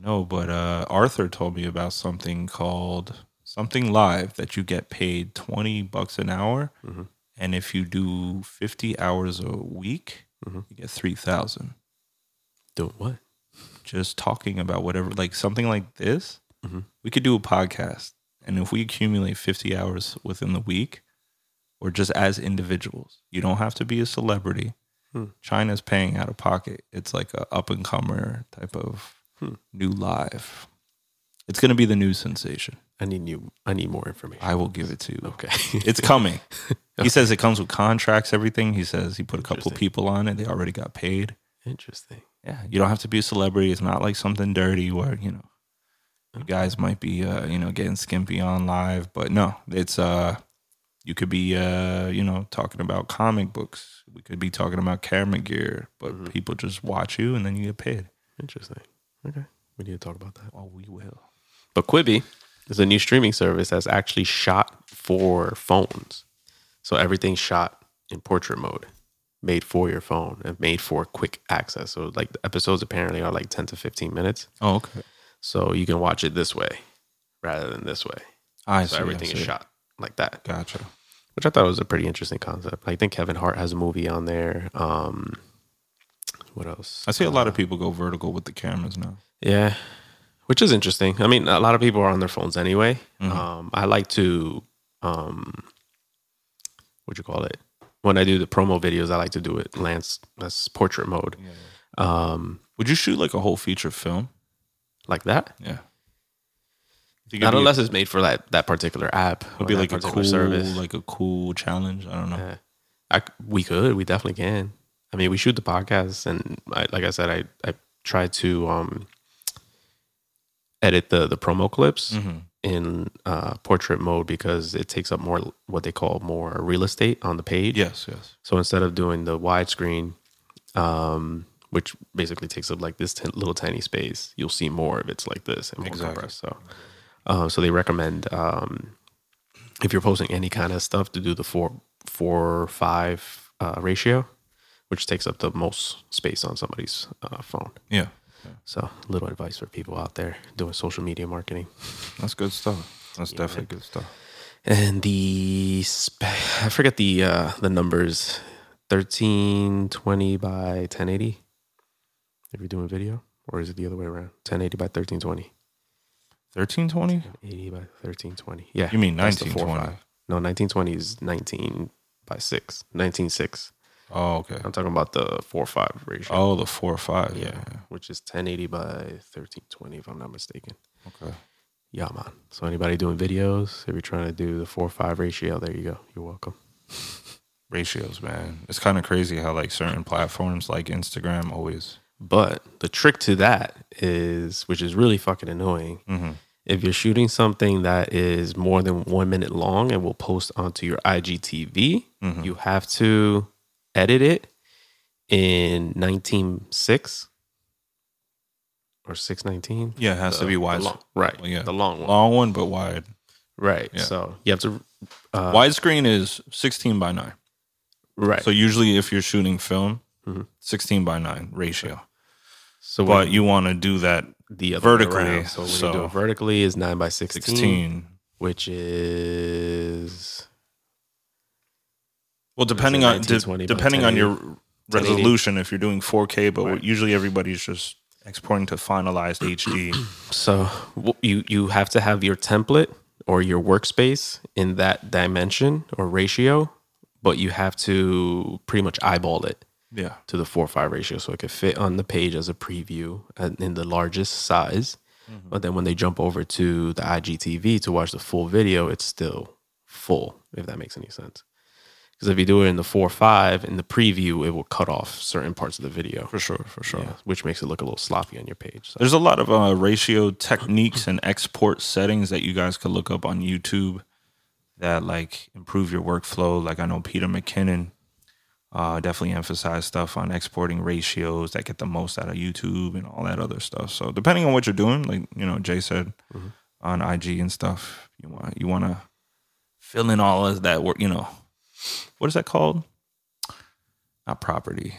No, but uh, Arthur told me about something called something live that you get paid twenty bucks an hour, mm-hmm. and if you do fifty hours a week, mm-hmm. you get three thousand. Doing what? Just talking about whatever, like something like this, mm-hmm. we could do a podcast, and if we accumulate fifty hours within the week, or just as individuals, you don't have to be a celebrity. China's paying out of pocket. It's like a up and comer type of new live. It's going to be the new sensation. I need new. I need more information. I will give it to you. okay. It's coming. He says it comes with contracts, everything. He says he put a couple people on it. They already got paid. Interesting. Yeah, you don't have to be a celebrity. It's not like something dirty where you know you guys might be uh, you know getting skimpy on live, but no, it's uh you could be uh you know talking about comic books. We could be talking about camera gear, but people just watch you and then you get paid. Interesting. Okay. We need to talk about that. Well, we will. But Quibi is a new streaming service that's actually shot for phones. So everything's shot in portrait mode, made for your phone and made for quick access. So like the episodes apparently are like 10 to 15 minutes. Oh, okay. So you can watch it this way rather than this way. I So see. everything I is shot like that. Gotcha. Which I thought was a pretty interesting concept. I think Kevin Hart has a movie on there. Um what else? I see a lot of people go vertical with the cameras now. Yeah, which is interesting. I mean, a lot of people are on their phones anyway. Um, I like to, um, what you call it? When I do the promo videos, I like to do it lance that's portrait mode, um, Would you shoot like a whole feature film? like that. Yeah. Not unless it's made for that that particular app. It'd be like a cool, service. like a cool challenge. I don't know. Yeah. I, we could, we definitely can. I mean, we shoot the podcast, and I, like I said, I I try to um edit the the promo clips, in uh, portrait mode because it takes up more what they call more real estate on the page. Yes, yes. So instead of doing the widescreen, um, which basically takes up like this tin little tiny space, you'll see more of it's like this and more Exactly. compressed. So, uh, so they recommend um, if you're posting any kind of stuff to do the four four five uh, ratio, which takes up the most space on somebody's uh, phone. Yeah. So, a little advice for people out there doing social media marketing. That's good stuff. That's definitely good stuff. And the I forget the uh, the numbers, thirteen twenty by ten eighty. If you're doing video, or is it the other way around? Ten eighty by thirteen twenty. 1320? Eighty by thirteen twenty. Yeah. You mean that's 1920? No, nineteen twenty is nineteen by six. Nineteen six. Oh, okay. I'm talking about the four five ratio. Oh, the 4 or 5. Yeah. yeah, which is ten eighty by thirteen twenty, if I'm not mistaken. Okay. Yeah, man. So anybody doing videos, if you're trying to do the four five ratio, there you go. You're welcome. Ratios, man. It's kind of crazy how like certain platforms like Instagram always. But the trick to that is, which is really fucking annoying, Mm-hmm. if you're shooting something that is more than one minute long and will post onto your IGTV, Mm-hmm. you have to edit it in 19.6 or 619. Yeah, it has to be wide. long- right. Well, yeah. The long one. Long one, but wide. right. Yeah. So you have to, uh, Widescreen is 16 by 9. right. So usually if you're shooting film, Mhm. 16 by 9 ratio. So But when you want to do that the other way vertically, around. So when so- you do it vertically is 9 by 16, 16. which is Well, depending on de- depending on your resolution, if you're doing 4K, but Right. usually everybody's just exporting to finalized HD. So you you have to have your template or your workspace in that dimension or ratio, but you have to pretty much eyeball it Yeah. to the four five ratio so it could fit on the page as a preview and in the largest size. But then when they jump over to the IGTV to watch the full video, it's still full. If that makes any sense. Because if you do it in the four five in the preview, it will cut off certain parts of the video, For sure, for sure. Yeah, which makes it look a little sloppy on your page. So. There's a lot of uh, ratio techniques and export settings that you guys could look up on YouTube that like improve your workflow. Like I know Peter McKinnon uh, definitely emphasize stuff on exporting ratios that get the most out of YouTube and all that other stuff. So depending on what you're doing, like you know Jay said on IG and stuff, you want you want to fill in all of that work. You know, what is that called? Not property.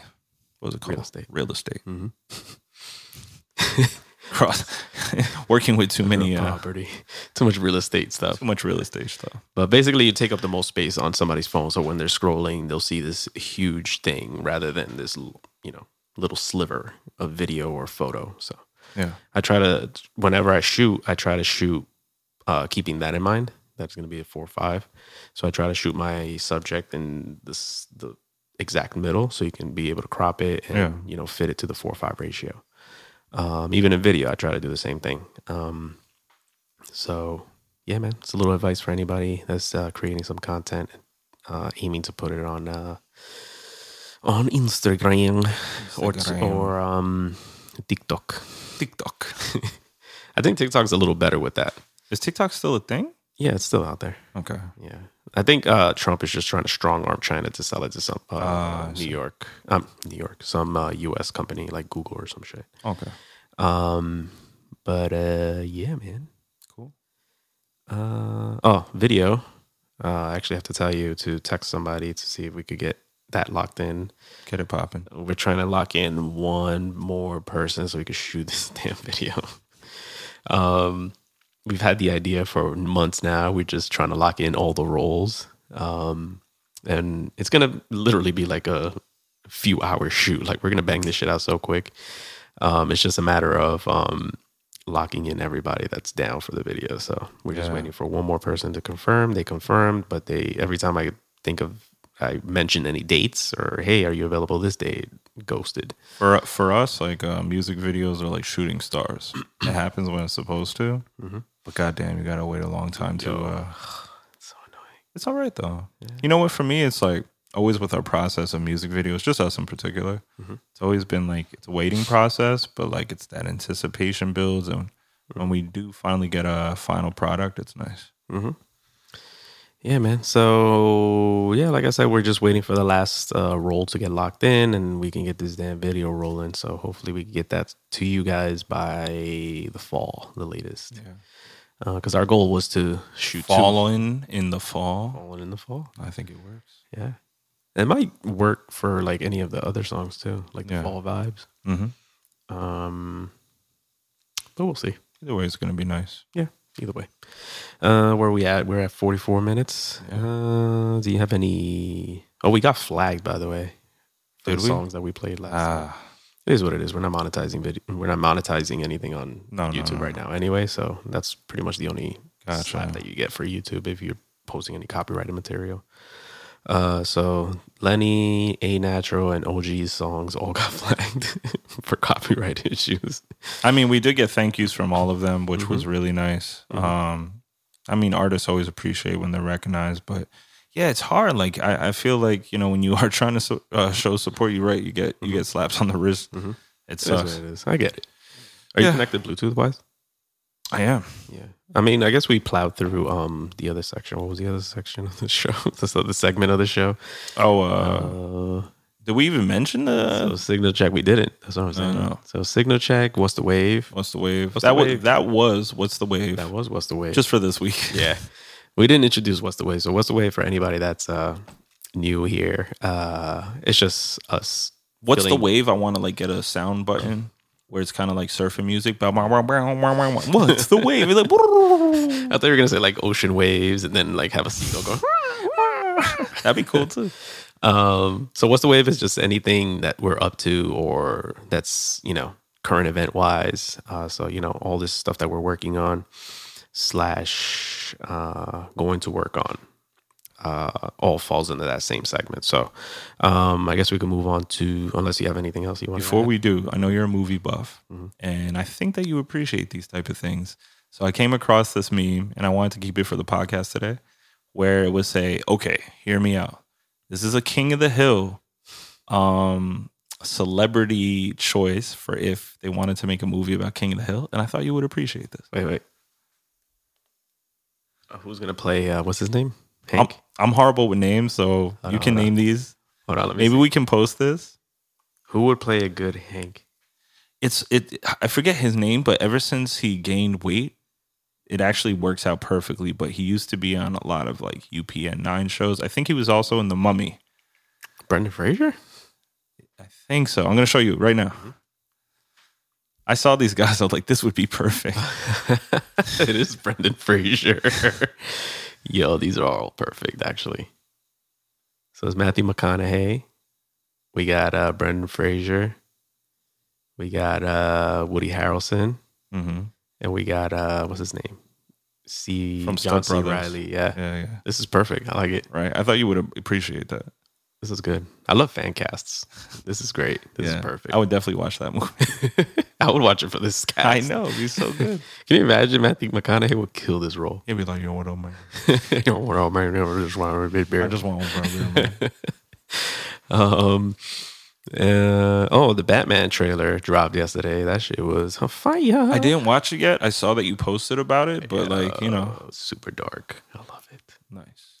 What is it called? Real estate. Real estate. Cross working with too many uh, property, too much real estate stuff. too much real estate stuff. But basically, you take up the most space on somebody's phone. So when they're scrolling, they'll see this huge thing rather than this, you know, little sliver of video or photo. So Yeah. I try to, whenever I shoot, I try to shoot, uh, keeping that in mind. That's going to be a four or five. So I try to shoot my subject in this the exact middle, so you can be able to crop it and Yeah. you know fit it to the four or five ratio. Um, even in video, I try to do the same thing. Um, so yeah, man, it's a little advice for anybody that's uh, creating some content, uh, aiming to put it on uh, on Instagram, or Instagram. or um, TikTok. TikTok. I think TikTok's a little better with that. Is TikTok still a thing? Yeah, it's still out there. Okay. Yeah, I think uh, Trump is just trying to strong arm China to sell it to some uh, I New. York, um, New York, some uh, U.S. company like Google or some shit. Okay. Um, but uh, yeah, man. Cool. Uh, oh, video. Uh, I actually have to tell you to text somebody to see if we could get that locked in. Get it popping. We're trying to lock in one more person so we can shoot this damn video. um, we've had the idea for months now. We're just trying to lock in all the roles. Um, and it's gonna literally be like a few hours shoot. Like we're gonna bang this shit out so quick. Um, it's just a matter of um, locking in everybody that's down for the video. So we're just Yeah. waiting for one more person to confirm. They confirmed, but they every time I think of I mention any dates or hey, are you available this day? Ghosted. For for us, like uh, music videos are like shooting stars. it happens when it's supposed to. But goddamn, you gotta wait a long time to. Yo. Uh, It's so annoying. it's all right though. You know what? For me, it's like always with our process of music videos, just us in particular. It's always been like it's a waiting process, but like it's that anticipation builds, and when we do finally get a final product, it's nice. Yeah, man. So yeah, like I said, we're just waiting for the last uh, roll to get locked in, and we can get this damn video rolling. So hopefully, we can get that to you guys by the fall, the latest. Yeah. Because our goal was to shoot two Fallen in the fall. falling in the fall. I think it works. Yeah, it might work for like any of the other songs too, like the Yeah. fall vibes. Mm-hmm. Um, but we'll see. Either way, it's gonna be nice. Yeah, either way. Uh, where we at? We're at 44 minutes. Uh, do you have any? Oh, we got flagged by the way. Did the we? songs that we played last. Ah, It is what it is. We're not monetizing video. We're not monetizing anything on No, no, YouTube no, right now, anyway. So that's pretty much the only Gotcha. slap that you get for YouTube if you're posting any copyrighted material. Uh, so Lenny, A Natural, and OG's songs all got flagged for copyright issues. I mean, we did get thank yous from all of them, which was Mm-hmm. really nice. Um, I mean, artists always appreciate when they're recognized, but yeah, it's hard. Like I, I feel like you know when you are trying to so, uh, show support, you right, you get you get slaps on the wrist. It Mm-hmm. It sucks. what it is. I get it. Are you connected Bluetooth wise? I am. Yeah. I mean, I guess we plowed through um the other section. What was the other section of the show? This other segment of the show. Oh, uh, Uh, did we even mention the so signal check. We didn't. That's what I'm saying. no. So signal check. What's the wave? what's the wave? What's that the was wave? that was what's the wave? That was what's the wave. Just for this week. yeah. We didn't introduce what's the wave. So what's the wave for anybody that's uh new here? Uh, it's just us. What's the wave? I want to like get a sound button where it's kind of like surfing music. Bow. What's the wave? Like, I thought you were gonna say like ocean waves, and then like have a seagull go. that'd be cool too. Um, so what's the wave is just anything that we're up to or that's, you know, current event wise. Uh, so, you know, all this stuff that we're working on slash uh, going to work on uh, all falls into that same segment. So um, I guess we can move on to, unless you have anything else you want Before we do, I know you're a movie buff, Mm-hmm. and I think that you appreciate these type of things. So I came across this meme, and I wanted to keep it for the podcast today, where it would say, "Okay, hear me out. This is a King of the Hill um, celebrity choice for if they wanted to make a movie about King of the Hill, and I thought you would appreciate this. Wait, wait. Uh, who's going to play, uh, what's his name? I'm, Hank? I'm horrible with names, so you on, can hold on. name these. Hold on, let me Maybe see. we can post this. Who would play a good Hank? it's it I forget his name, but ever since he gained weight, it actually works out perfectly. But he used to be on a lot of like UPN nine shows. I think he was also in The Mummy. Brendan Fraser? I think so. I'm gonna show you right now. I saw these guys. I was like, this would be perfect. it is Brendan Fraser. Yo, these are all perfect, actually. So it's Matthew McConaughey. We got uh, Brendan Fraser. We got uh, Woody Harrelson, hmm and we got uh, what's his name? C. From John Step C. Brothers. Reilly. Yeah. Yeah, yeah. this is perfect. I like it. Right. I thought you would appreciate that. This is good. I love fan casts. This is great. This yeah. is perfect. I would definitely watch that movie. I would watch it for this cast. I know. It'd be so good. Can you imagine Matthew McConaughey would kill this role? He'd be like, yo, what up, man? You know, what, oh, man, I just want a bit I just want one, man. Um. Uh, oh, the Batman trailer dropped yesterday. That shit was on fire. I didn't watch it yet. I saw that you posted about it, but like, you know. Super dark. I love it. Nice.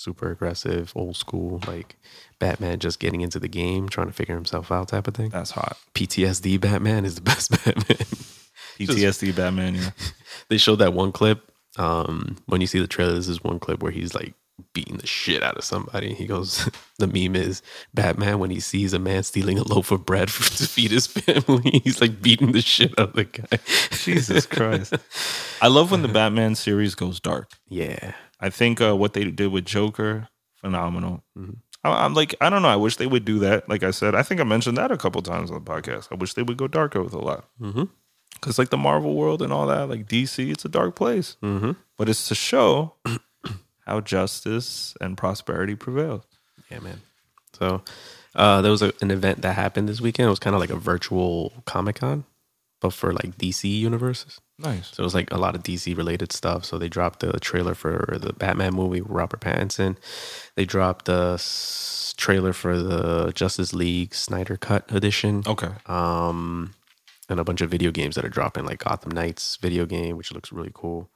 Super aggressive, old school, like Batman just getting into the game, trying to figure himself out, type of thing. That's hot. PTSD Batman is the best Batman. PTSD Batman, yeah. they showed that one clip. Um, when you see the trailer, this is one clip where he's like beating the shit out of somebody. He goes, the meme is Batman when he sees a man stealing a loaf of bread for, to feed his family. He's like beating the shit out of the guy. Jesus Christ. I love when the Batman series goes dark. Yeah. I think uh, what they did with Joker, phenomenal. Mm-hmm. I, I'm like, I don't know. I wish they would do that. Like I said, I think I mentioned that a couple times on the podcast. I wish they would go darker with a lot. Mm-hmm. Because like the Marvel world and all that, like DC, it's a dark place. Mm-hmm. But it's to show how justice and prosperity prevails. Yeah, man. So uh, there was a, an event that happened this weekend. It was kind of like a virtual Comic Con, but for like DC universes. Nice. So it was like a lot of DC related stuff. So they dropped the trailer for the Batman movie with Robert Pattinson. They dropped the s- trailer for the Justice League Snyder Cut edition. Okay. Um, and a bunch of video games that are dropping, like Gotham Knights video game, which looks really cool.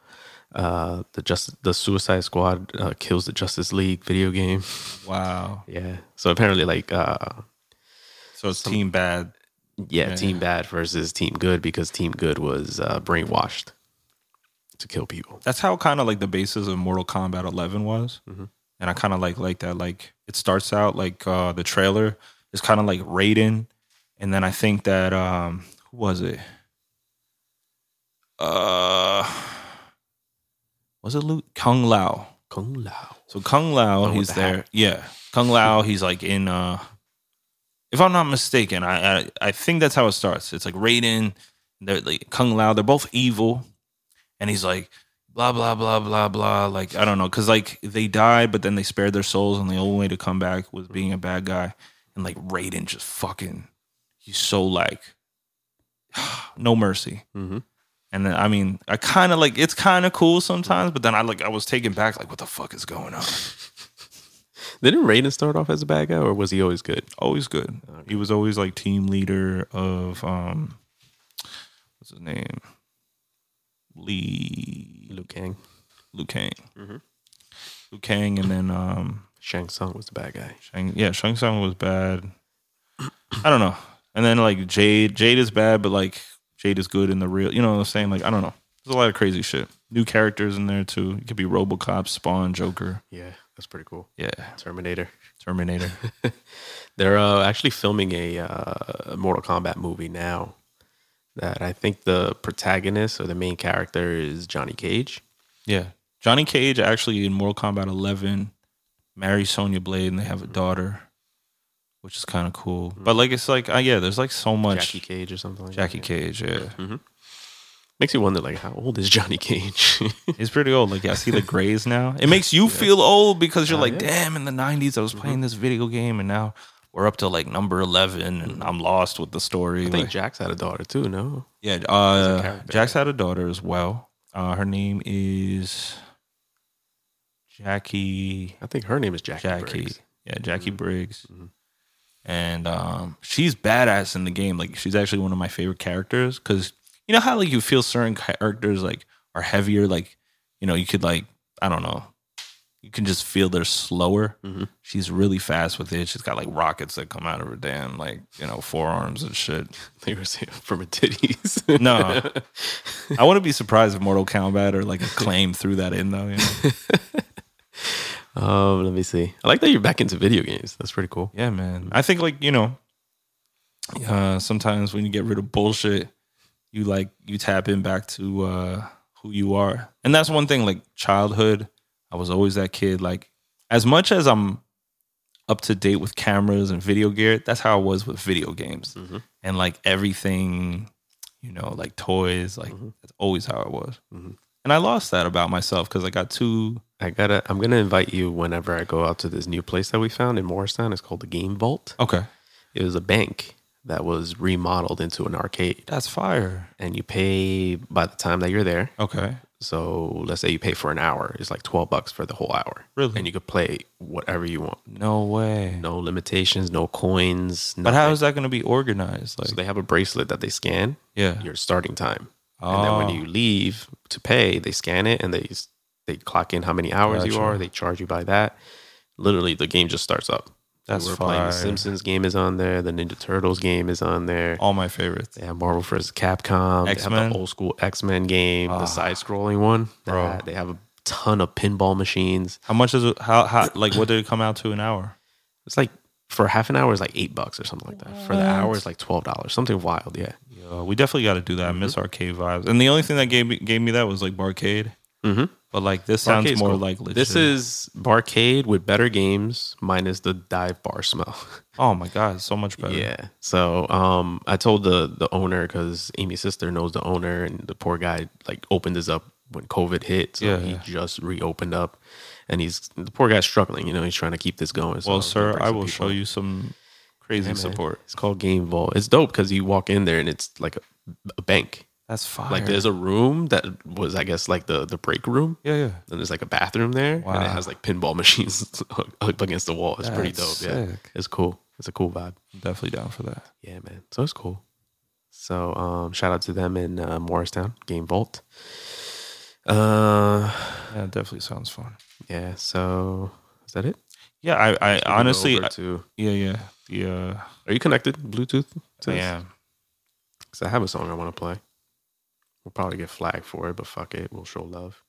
Uh, the just the Suicide Squad uh, kills the Justice League video game. Wow. Yeah. So apparently, like, uh, So it's Team Bad. Yeah, Yeah. Team Bad versus Team Good because Team Good was uh, brainwashed to kill people. That's how kind of like the basis of Mortal Kombat 11 was, and I kind of like like that. Like it starts out like uh the trailer is kind of like Raiden, and then I think that um who was it? Uh, was it Luke Kung Lao? Kung Lao. So Kung Lao, he's the there. Yeah, Kung Lao, he's like in. uh If I'm not mistaken, I I, I think that's how it starts. It's like Raiden, they're like Kung Lao. They're both evil, and he's like blah blah blah blah blah. Like I don't know, because like they died, but then they spared their souls, and the only way to come back was being a bad guy. And like Raiden, just fucking, he's so like no mercy. Mm-hmm. And then I mean, I kind of like it's kind of cool sometimes, but then I like I was taken back, like what the fuck is going on? Didn't Raiden start off as a bad guy, or was he always good? always good. He was always like team leader of um what's his name? Lee Liu Kang. Liu Kang. Liu Kang and then um Shang Tsung was the bad guy. Shang yeah, Shang Tsung was bad. I don't know. And then like Jade, Jade is bad, but like Jade is good in the real you know what I'm saying? Like I don't know. There's a lot of crazy shit. New characters in there too. It could be Robocop, Spawn, Joker. Yeah, that's pretty cool. Yeah. Terminator. Terminator. They're uh, actually filming a uh, Mortal Kombat movie now. That I think the protagonist or the main character is Johnny Cage. Yeah. Johnny Cage actually in Mortal Kombat 11 marries Sonya Blade and they have a daughter, which is kind of cool. But like, it's like, uh, yeah, there's like so much. Jackie Cage or something. Like Jackie that. Cage, yeah. Makes you wonder, like, how old is Johnny Cage? He's pretty old. Like, I see the grays now. It makes you feel old because you're Uh, like, yeah. damn, in the 90s, I was playing this video game and now we're up to like number 11 and I'm lost with the story. I think Like- Jax had a daughter too. No, yeah. Uh. Jax had a daughter as well. Uh, her name is Jacqui. I think her name is Jacqui. Jacqui. Briggs. Yeah, Jacqui Mm-hmm. Briggs. And um, she's badass in the game. Like she's actually one of my favorite characters because you know how like you feel certain characters like are heavier. Like you know you could like I don't know. You can just feel they're slower. Mm-hmm. She's really fast with it. She's got like rockets that come out of her damn like you know forearms and shit. They were saying from her titties. No, I wouldn't be surprised if Mortal Kombat or like a claim threw that in though. You know? um, let me see. I like that you're back into video games. That's pretty cool. Yeah, man. I think like you know, uh, sometimes when you get rid of bullshit, you like you tap in back to uh, who you are, and that's one thing. Like childhood, I was always that kid. Like as much as I'm up to date with cameras and video gear, that's how I was with video games mm-hmm. and like everything. You know, like toys. Like mm-hmm. that's always how I was. Mm-hmm. And I lost that about myself because I got too. I gotta. I'm gonna invite you whenever I go out to this new place that we found in Morristown. It's called the Game Vault. Okay, It was a bank that was remodeled into an arcade, that's fire. and you pay by the time that you're there. Okay, So let's say you pay for an hour. It's like twelve bucks for the whole hour. Really? And you could play whatever you want. no way. No limitations. No coins. But how is that going to be organized? Like, So they have a bracelet that they scan yeah. your starting time, and then when Oh. you leave to pay, they scan it and they they clock in how many hours you are. They charge you by that. Literally, the game just starts up. That's we're playing the fire. Simpsons game is on there. The Ninja Turtles game is on there. all my favorites. Yeah, Marvel vs. Capcom. They have X-Men. the old school X Men game, Ah. the side scrolling one. Bro. That- They have a ton of pinball machines. How much is it? How, how like what did it come out to an hour? It's like for half an hour is like eight bucks or something like that. For the hour is like twelve dollars. Something wild, yeah. We definitely got to do that. I Mm-hmm. miss arcade vibes. And the only thing that gave me gave me that was like barcade. Mm-hmm. But like this sounds Barcade's more cool. like legit. This is barcade with better games minus the dive bar smell. oh my god, so much better. Yeah. So um, I told the the owner because Amy's sister knows the owner, and the poor guy like opened this up when COVID hit. So Yeah. he just reopened up, and he's the poor guy's struggling. You know, he's trying to keep this going. So Well, I'm sir, I will show you some crazy Yeah, support. It's called Game Vault. It's dope because you walk in there and it's like a, a bank. That's fire. Like there's a room that was, I guess, like the the break room. yeah, yeah. And there's like a bathroom there, and it has like pinball machines up against the wall. It's pretty dope. That's Yeah, sick. it's cool. It's a cool vibe. I'm definitely down for that. Yeah, man. So it's cool. So um, shout out to them in uh, Morristown Game Vault. Uh, Yeah, definitely sounds fun. yeah. So is that it? Yeah, I, I honestly, over I- to, yeah, yeah, the uh, are you connected Bluetooth? to I am. Because I have a song I want to play. We'll probably get flagged for it, but fuck it. We'll show love.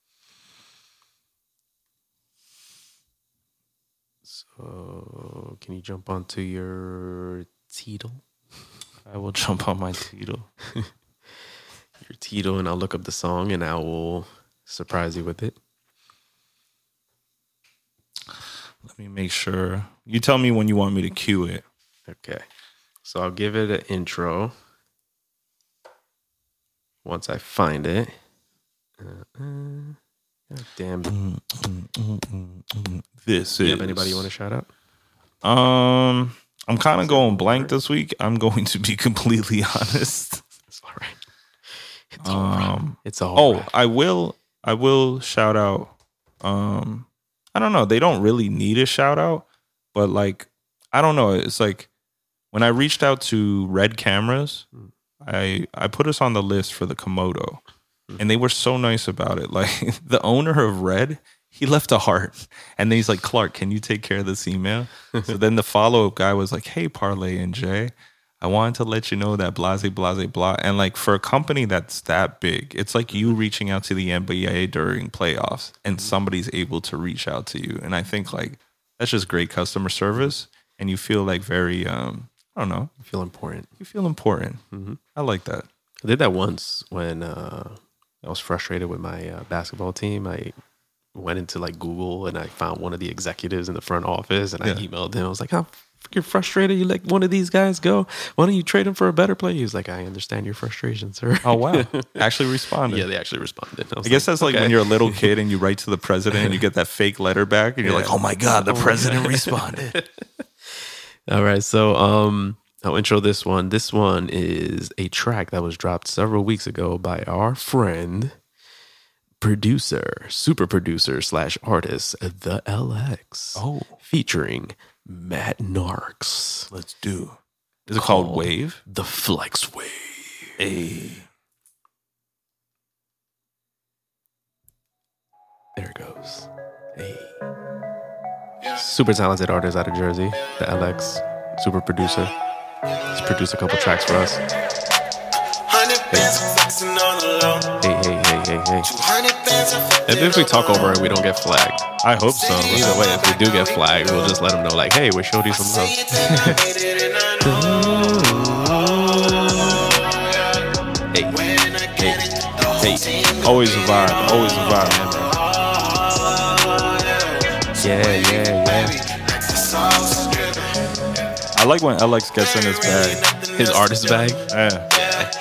So, can you jump onto your Tidal? I will jump on my Tito. Your Tidal, and I'll look up the song and I will surprise you with it. Let me make sure. You tell me when you want me to cue it. Okay. So, I'll give it an intro once I find it. Uh, uh, damn. This Do is. you have anybody you want to shout out? Um, I'm kind of going blank this week. I'm going to be completely honest. It's all right. It's all right. Um, It's all oh, right. I will. I will shout out. Um, I don't know. They don't really need a shout out, but like, I don't know. It's like when I reached out to Red Cameras, I I put us on the list for the Komodo, and they were so nice about it. Like the owner of Red, he left a heart, and then he's like, Clark, can you take care of this email? so then the follow up guy was like, Hey, Parlay and Jay. I wanted to let you know that blase, blase, blah. And like for a company that's that big, it's like you reaching out to the NBA during playoffs and somebody's able to reach out to you. And I think like that's just great customer service. And you feel like very, um, I don't know, I feel important. you feel important. Mm-hmm. I like that. I did that once when uh, I was frustrated with my uh, basketball team. I went into like Google and I found one of the executives in the front office and I emailed him. I was like, "I'm freaking frustrated. You let one of these guys go. Why don't you trade him for a better player?" He was like, "I understand your frustration, sir." Oh, wow. Actually responded. yeah, they actually responded. I guess that's like when you're a little kid and you write to the president and you get that fake letter back and you're like, oh my God, the Oh president responded. All right, so um, I'll intro this one. This one is a track that was dropped several weeks ago by our friend, producer, super producer slash artist, the LX. Oh. featuring Matt Narks. Let's do. Is it called Called Wave? The Flex Wave. Hey. There it goes. Hey. Super talented artist out of Jersey, the LX, super producer. He's produced a couple tracks for us. Hey, hey, hey, hey, hey. And if we talk over it, we don't get flagged. I hope so. Either way, if we do get flagged, we'll just let them know, like, hey, we showed you some love. hey, hey, hey. Always a vibe. Always a vibe. Yeah, yeah, yeah. I like when LX gets in his bag. His artist bag, Yeah.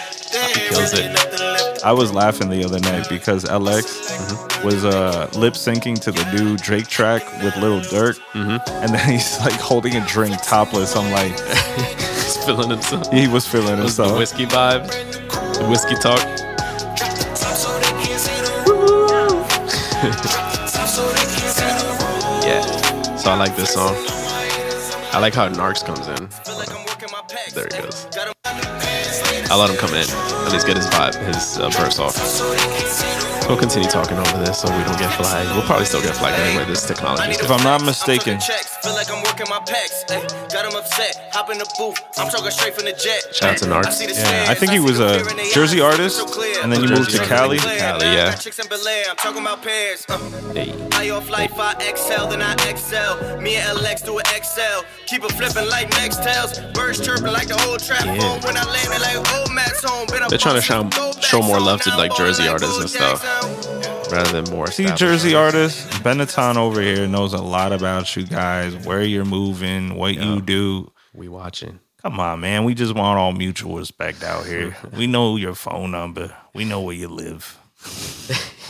he kills it. I was laughing the other night because LX was uh, lip syncing to the new Drake track with Lil Durk, and then he's like holding a drink topless. I'm like, He's feeling himself. he was feeling It was the himself. whiskey vibe, the whiskey talk. So I like this song. I like how Narks comes in. There he goes. I'll let him come in. At least get his vibe, his uh, verse off. We'll continue talking over this so we don't get flagged. We'll probably still get flagged anyway. This technology. If I'm not mistaken, Feel like I'm working my packs. Ay, got him upset. Hop in the booth. I'm talking straight from the jet. Shout out to Narks. Yeah, I think he was a Jersey artist, and then he moved to Cali. Cali, yeah. Chicks in Bel Air. I'm talking about pairs. Uh, Hey. I off like 5XL, then I XL. Me and LX do an XL. Keep it flipping like next tails. Birds chirping like the whole trap Yeah. phone. When I landed like old Matt's home. Been a They're trying to show- show more love to, like, Jersey artists and stuff. Rather than more. See, Jersey artists. artist Benetton over here knows a lot about you guys, where you're moving, what you do. We watching. Come on, man. We just want all mutual respect out here. we know your phone number. We know where you live.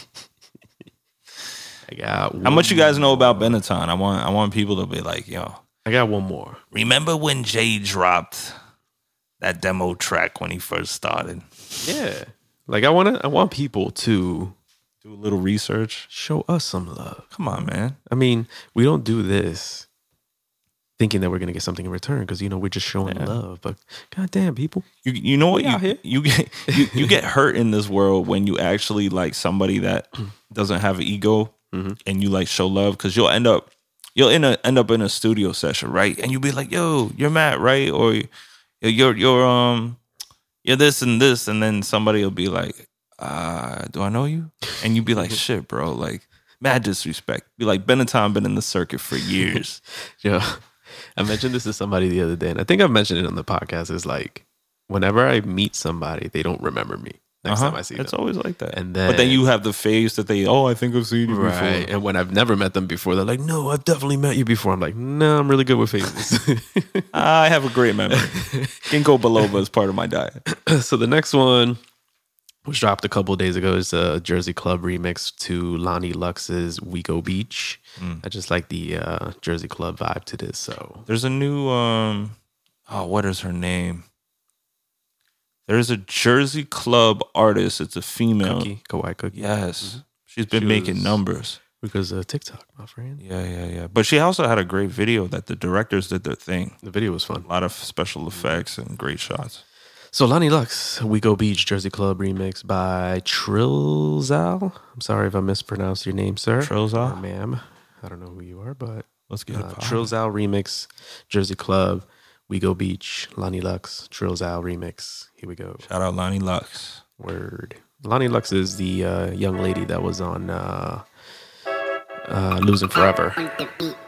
I got. How much you guys know about Benetton? I want I want people to be like, yo, I got one more. remember when Jay dropped that demo track when he first started? Yeah. Like I want to. I want people to Do a little research. show us some love. Come on, man. I mean, we don't do this thinking that we're gonna get something in return because you know we're just showing Yeah. love. But goddamn, people, You you know what you here. you get you, you get hurt in this world when you actually like somebody that doesn't have an ego Mm-hmm. and you like show love because you'll end up you'll end up, end up in a studio session right? And you'll be like yo you're Matt right? Or you're you're um you're this and this. And then somebody will be like uh do I know you? And you'd be like shit bro like mad disrespect. Be like Benetton been in the circuit for years. Yo, I mentioned this to somebody the other day, and I think I've mentioned it on the podcast. Is like whenever I meet somebody, they don't remember me next Uh-huh. time I see it's always like that And then, but then then- you have the face that they oh I think I've seen you before And when I've never met them before, they're like, no, I've definitely met you before. I'm like, no, I'm really good with faces. I have a great memory. Ginkgo biloba is part of my diet. so the next one was dropped a couple days ago is a Jersey Club remix to Lani Lux's We Go Beach. I just like the uh, Jersey Club vibe to this. So There's a new um oh what is her name? There's a Jersey Club artist. It's a female. Cookie, Kawaii Cookie. Yes. She's been She making was- numbers. Because of TikTok, my friend. Yeah, yeah, yeah. But she also had a great video that the directors did their thing. The video was fun. A lot of special effects and great shots. So Lani Lux, We Go Beach, Jersey Club remix by Trilzal. I'm sorry if I mispronounced your name, sir. Trilzal? Ma'am. I don't know who you are, but Let's get uh, it. Trilzal remix, Jersey Club, We Go Beach, Lani Lux, Trilzal remix. Here we go. Shout out Lani Lux. Word. Lani Lux is the uh, young lady that was on uh, uh, Losing Forever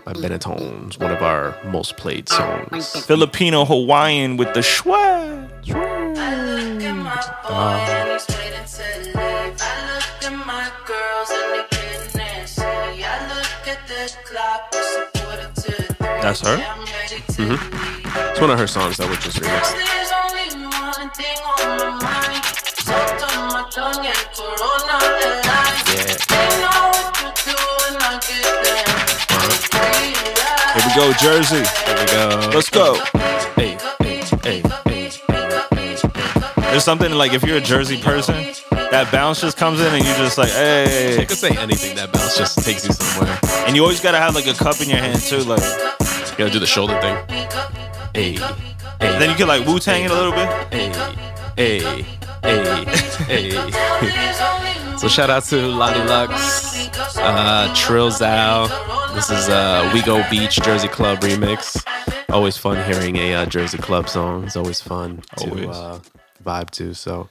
by Benetton's, one of our most played songs. Filipino Hawaiian with the schwa. That's her? It's one of her songs that was just remixed. Here we go, Jersey. Here we go. Let's go. Hey, hey, hey, hey. There's something like if you're a Jersey person, that bounce just comes in and you're just like, You hey. could say anything. That bounce just takes you somewhere. And you always gotta have like a cup in your hand too. Like You gotta do the shoulder thing. Hey, hey. then you can like Wu Tang it a little bit. Hey, hey, hey, hey. so shout out to Lani Lux, uh, Trill Zal. This is uh, We Go Beach Jersey Club remix. Always fun hearing a uh, Jersey Club song. It's always fun to Always. uh, vibe to. So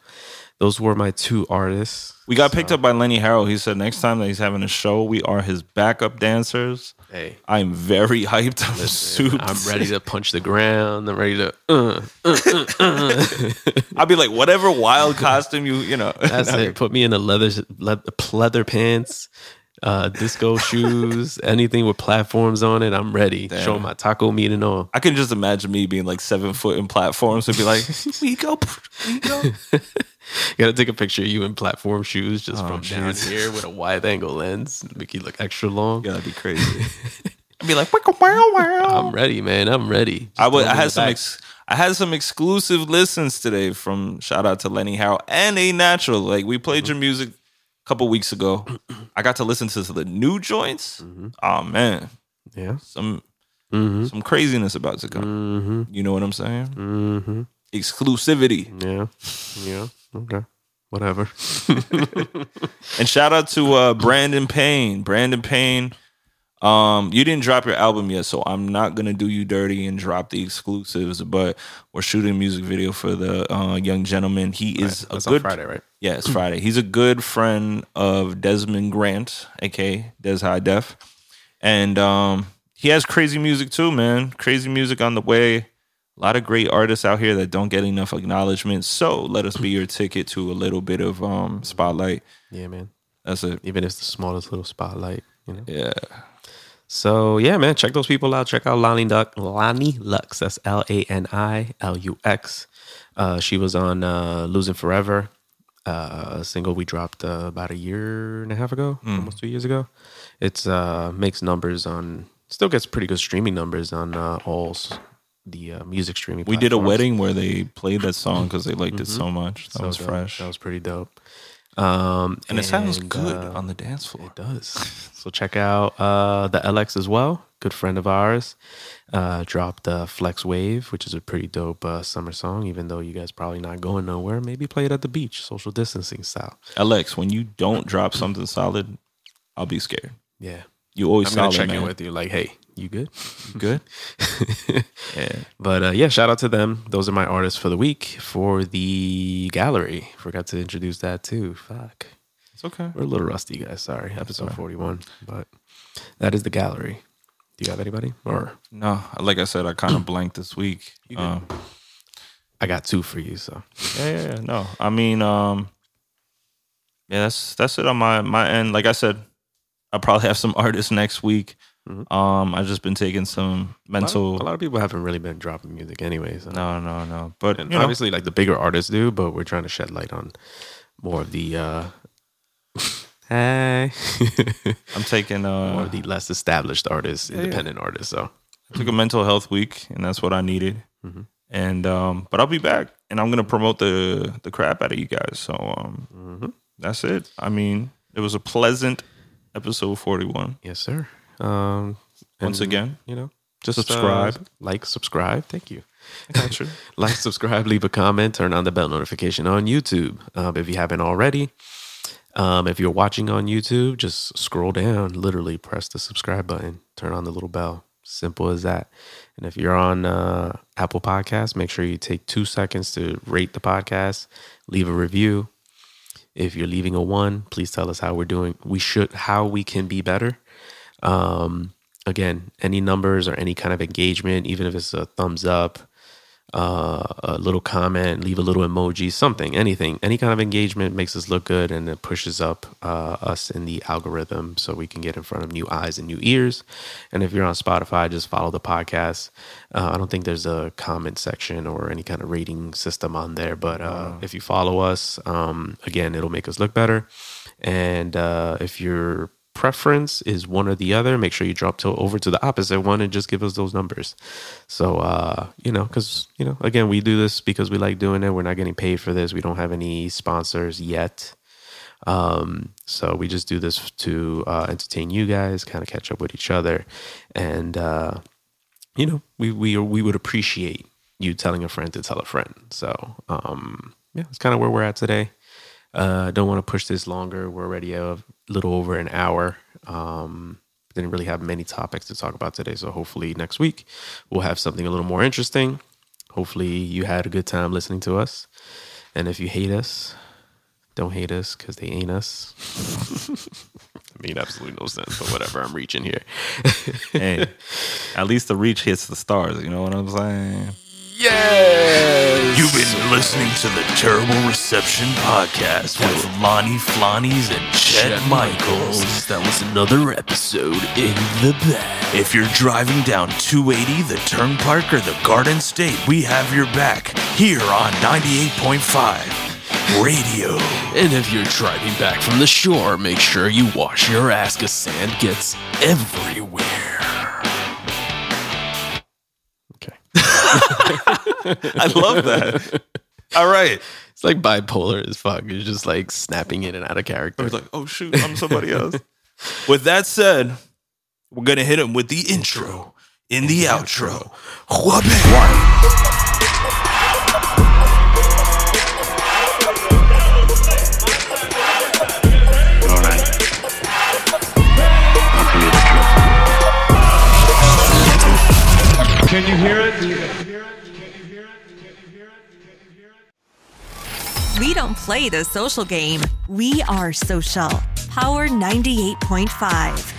those were my two artists. We got picked up by Lenny Harrell. He said next time that he's having a show, we are his backup dancers. Hey, I'm very hyped. I'm super. I'm ready to punch the ground. I'm ready to. Uh, I'll be like, whatever wild costume you, you know. That's it. Put me in a leather leather, leather pants, uh, disco shoes, anything with platforms on it. I'm ready. Damn. Show my taco meat and all. I can just imagine me being like seven foot in platforms and be like, we go, we go. You gotta take a picture of you in platform shoes just Oh, from down here with a wide angle lens, make you look extra long. Yeah, that'd be crazy. I'd be like, wow, wow." I'm ready, man. I'm ready. I would. I had some. Ex, I had some exclusive listens today from shout out to Lenny Harrell and A Natural. Like we played your music a couple weeks ago. I got to listen to the new joints. Oh man, yeah. some Mm-hmm. some craziness about to come. Mm-hmm. You know what I'm saying? Mm-hmm. Exclusivity. Yeah. Yeah. Okay. Whatever. And shout out to uh, Brandon Payne. Brandon Payne. Um, you didn't drop your album yet, so I'm not gonna do you dirty and drop the exclusives. But we're shooting a music video for the uh, young gentleman. He is That's a good Friday, right? Yeah, it's Friday. He's a good friend of Desmond Grant, aka Des High Def, and um, he has crazy music too, man. Crazy music on the way. A lot of great artists out here that don't get enough acknowledgement. So let us be your ticket to a little bit of um, spotlight. Yeah, man. That's it. Even if it's the smallest little spotlight, you know. Yeah. So yeah, man, check those people out. Check out Lonnie Duck, Lani Lux. That's L A N I L U X. Uh, she was on uh, Losing Forever, uh, a single we dropped uh, about a year and a half ago, almost two years ago. It's uh, makes numbers on, still gets pretty good streaming numbers on uh, all the uh, music streaming. We did a wedding where they played that song because they liked it so much. That So was dope. fresh. That was pretty dope. Um, And it sounds good uh, on the dance floor. It does. So check out uh, the LX as well. Good friend of ours. Uh, dropped uh, Flex Wave, which is a pretty dope uh, summer song. Even though you guys probably not going nowhere, maybe play it at the beach, social distancing style. Alex, when you don't drop something solid, I'll be scared. Yeah, You always I'm solid, check man. in with you. Like, hey, you good? You good? yeah. But uh, yeah, shout out to them. Those are my artists for the week. For the gallery, forgot to introduce that too. Fuck, It's okay. we're a little rusty, guys. Sorry, episode forty-one. But that is the gallery. Do you have anybody? Or No, like I said, I kind of blanked this week. Um, I got two for you. So yeah, yeah, yeah. No, I mean, um, yeah, that's that's it on my my end. Like I said, I'll probably have some artists next week. Um, I've just been taking some a lot, of, mental. a lot of people haven't really been dropping music anyway. So. No, no, no. But and you know, obviously, like the bigger artists do, but we're trying to shed light on more of the. uh Hey, I'm taking more uh, of the less established artists, independent artists. So I took a mental health week, and that's what I needed. Mm-hmm. And um, but I'll be back, and I'm gonna promote the the crap out of you guys. So um, Mm-hmm. that's it. I mean, it was a pleasant episode 41. yes, sir. Um, Once again, you know, just subscribe. uh, like, subscribe. Thank you. Gotcha. like, subscribe, leave a comment, turn on the bell notification on YouTube um, if you haven't already. Um, if you're watching on YouTube, just scroll down, literally press the subscribe button, turn on the little bell. Simple as that. And if you're on uh, Apple Podcasts, make sure you take two seconds to rate the podcast, leave a review. If you're leaving a one, please tell us how we're doing. We should, how we can be better. Um, again, any numbers or any kind of engagement, even if it's a thumbs up, uh, a little comment, leave a little emoji, something, anything, any kind of engagement makes us look good and it pushes up uh, us in the algorithm so we can get in front of new eyes and new ears. And if you're on Spotify, just follow the podcast. Uh, I don't think there's a comment section or any kind of rating system on there, but uh, if you follow us, um, again, it'll make us look better. And uh, if your preference is one or the other, make sure you drop to over to the opposite one and just give us those numbers. So uh, you know, because you know, again, we do this because we like doing it. We're not getting paid for this. We don't have any sponsors yet. Um, so we just do this to uh, entertain you guys, kind of catch up with each other, and uh, you know, we we we would appreciate you telling a friend to tell a friend. So um, yeah, that's kind of where we're at today. Uh, don't want to push this longer. We're already little over an hour. Um, didn't really have many topics to talk about today, so hopefully next week we'll have something a little more interesting. Hopefully you had a good time listening to us, and if you hate us, don't hate us because they ain't us. I mean, absolutely no sense, but whatever. I'm reaching here. hey, at least the reach hits the stars. You know what I'm saying? Yes. You've been listening to the Terrible Reception Podcast with Lonnie Flonnies and Chet, Michaels. That was another episode in the bag. If you're driving down 280, the Turnpike, or the Garden State, we have your back here on 98.5 Radio. And if you're driving back from the shore, make sure you wash your ass because sand gets everywhere. I love that. All right. It's like bipolar as fuck. It's just like snapping in and out of character. was like, oh shoot, I'm somebody else. with that said, we're gonna hit him with the intro in the outro. Whoopee. Don't play the social game. We are social. Power 98.5.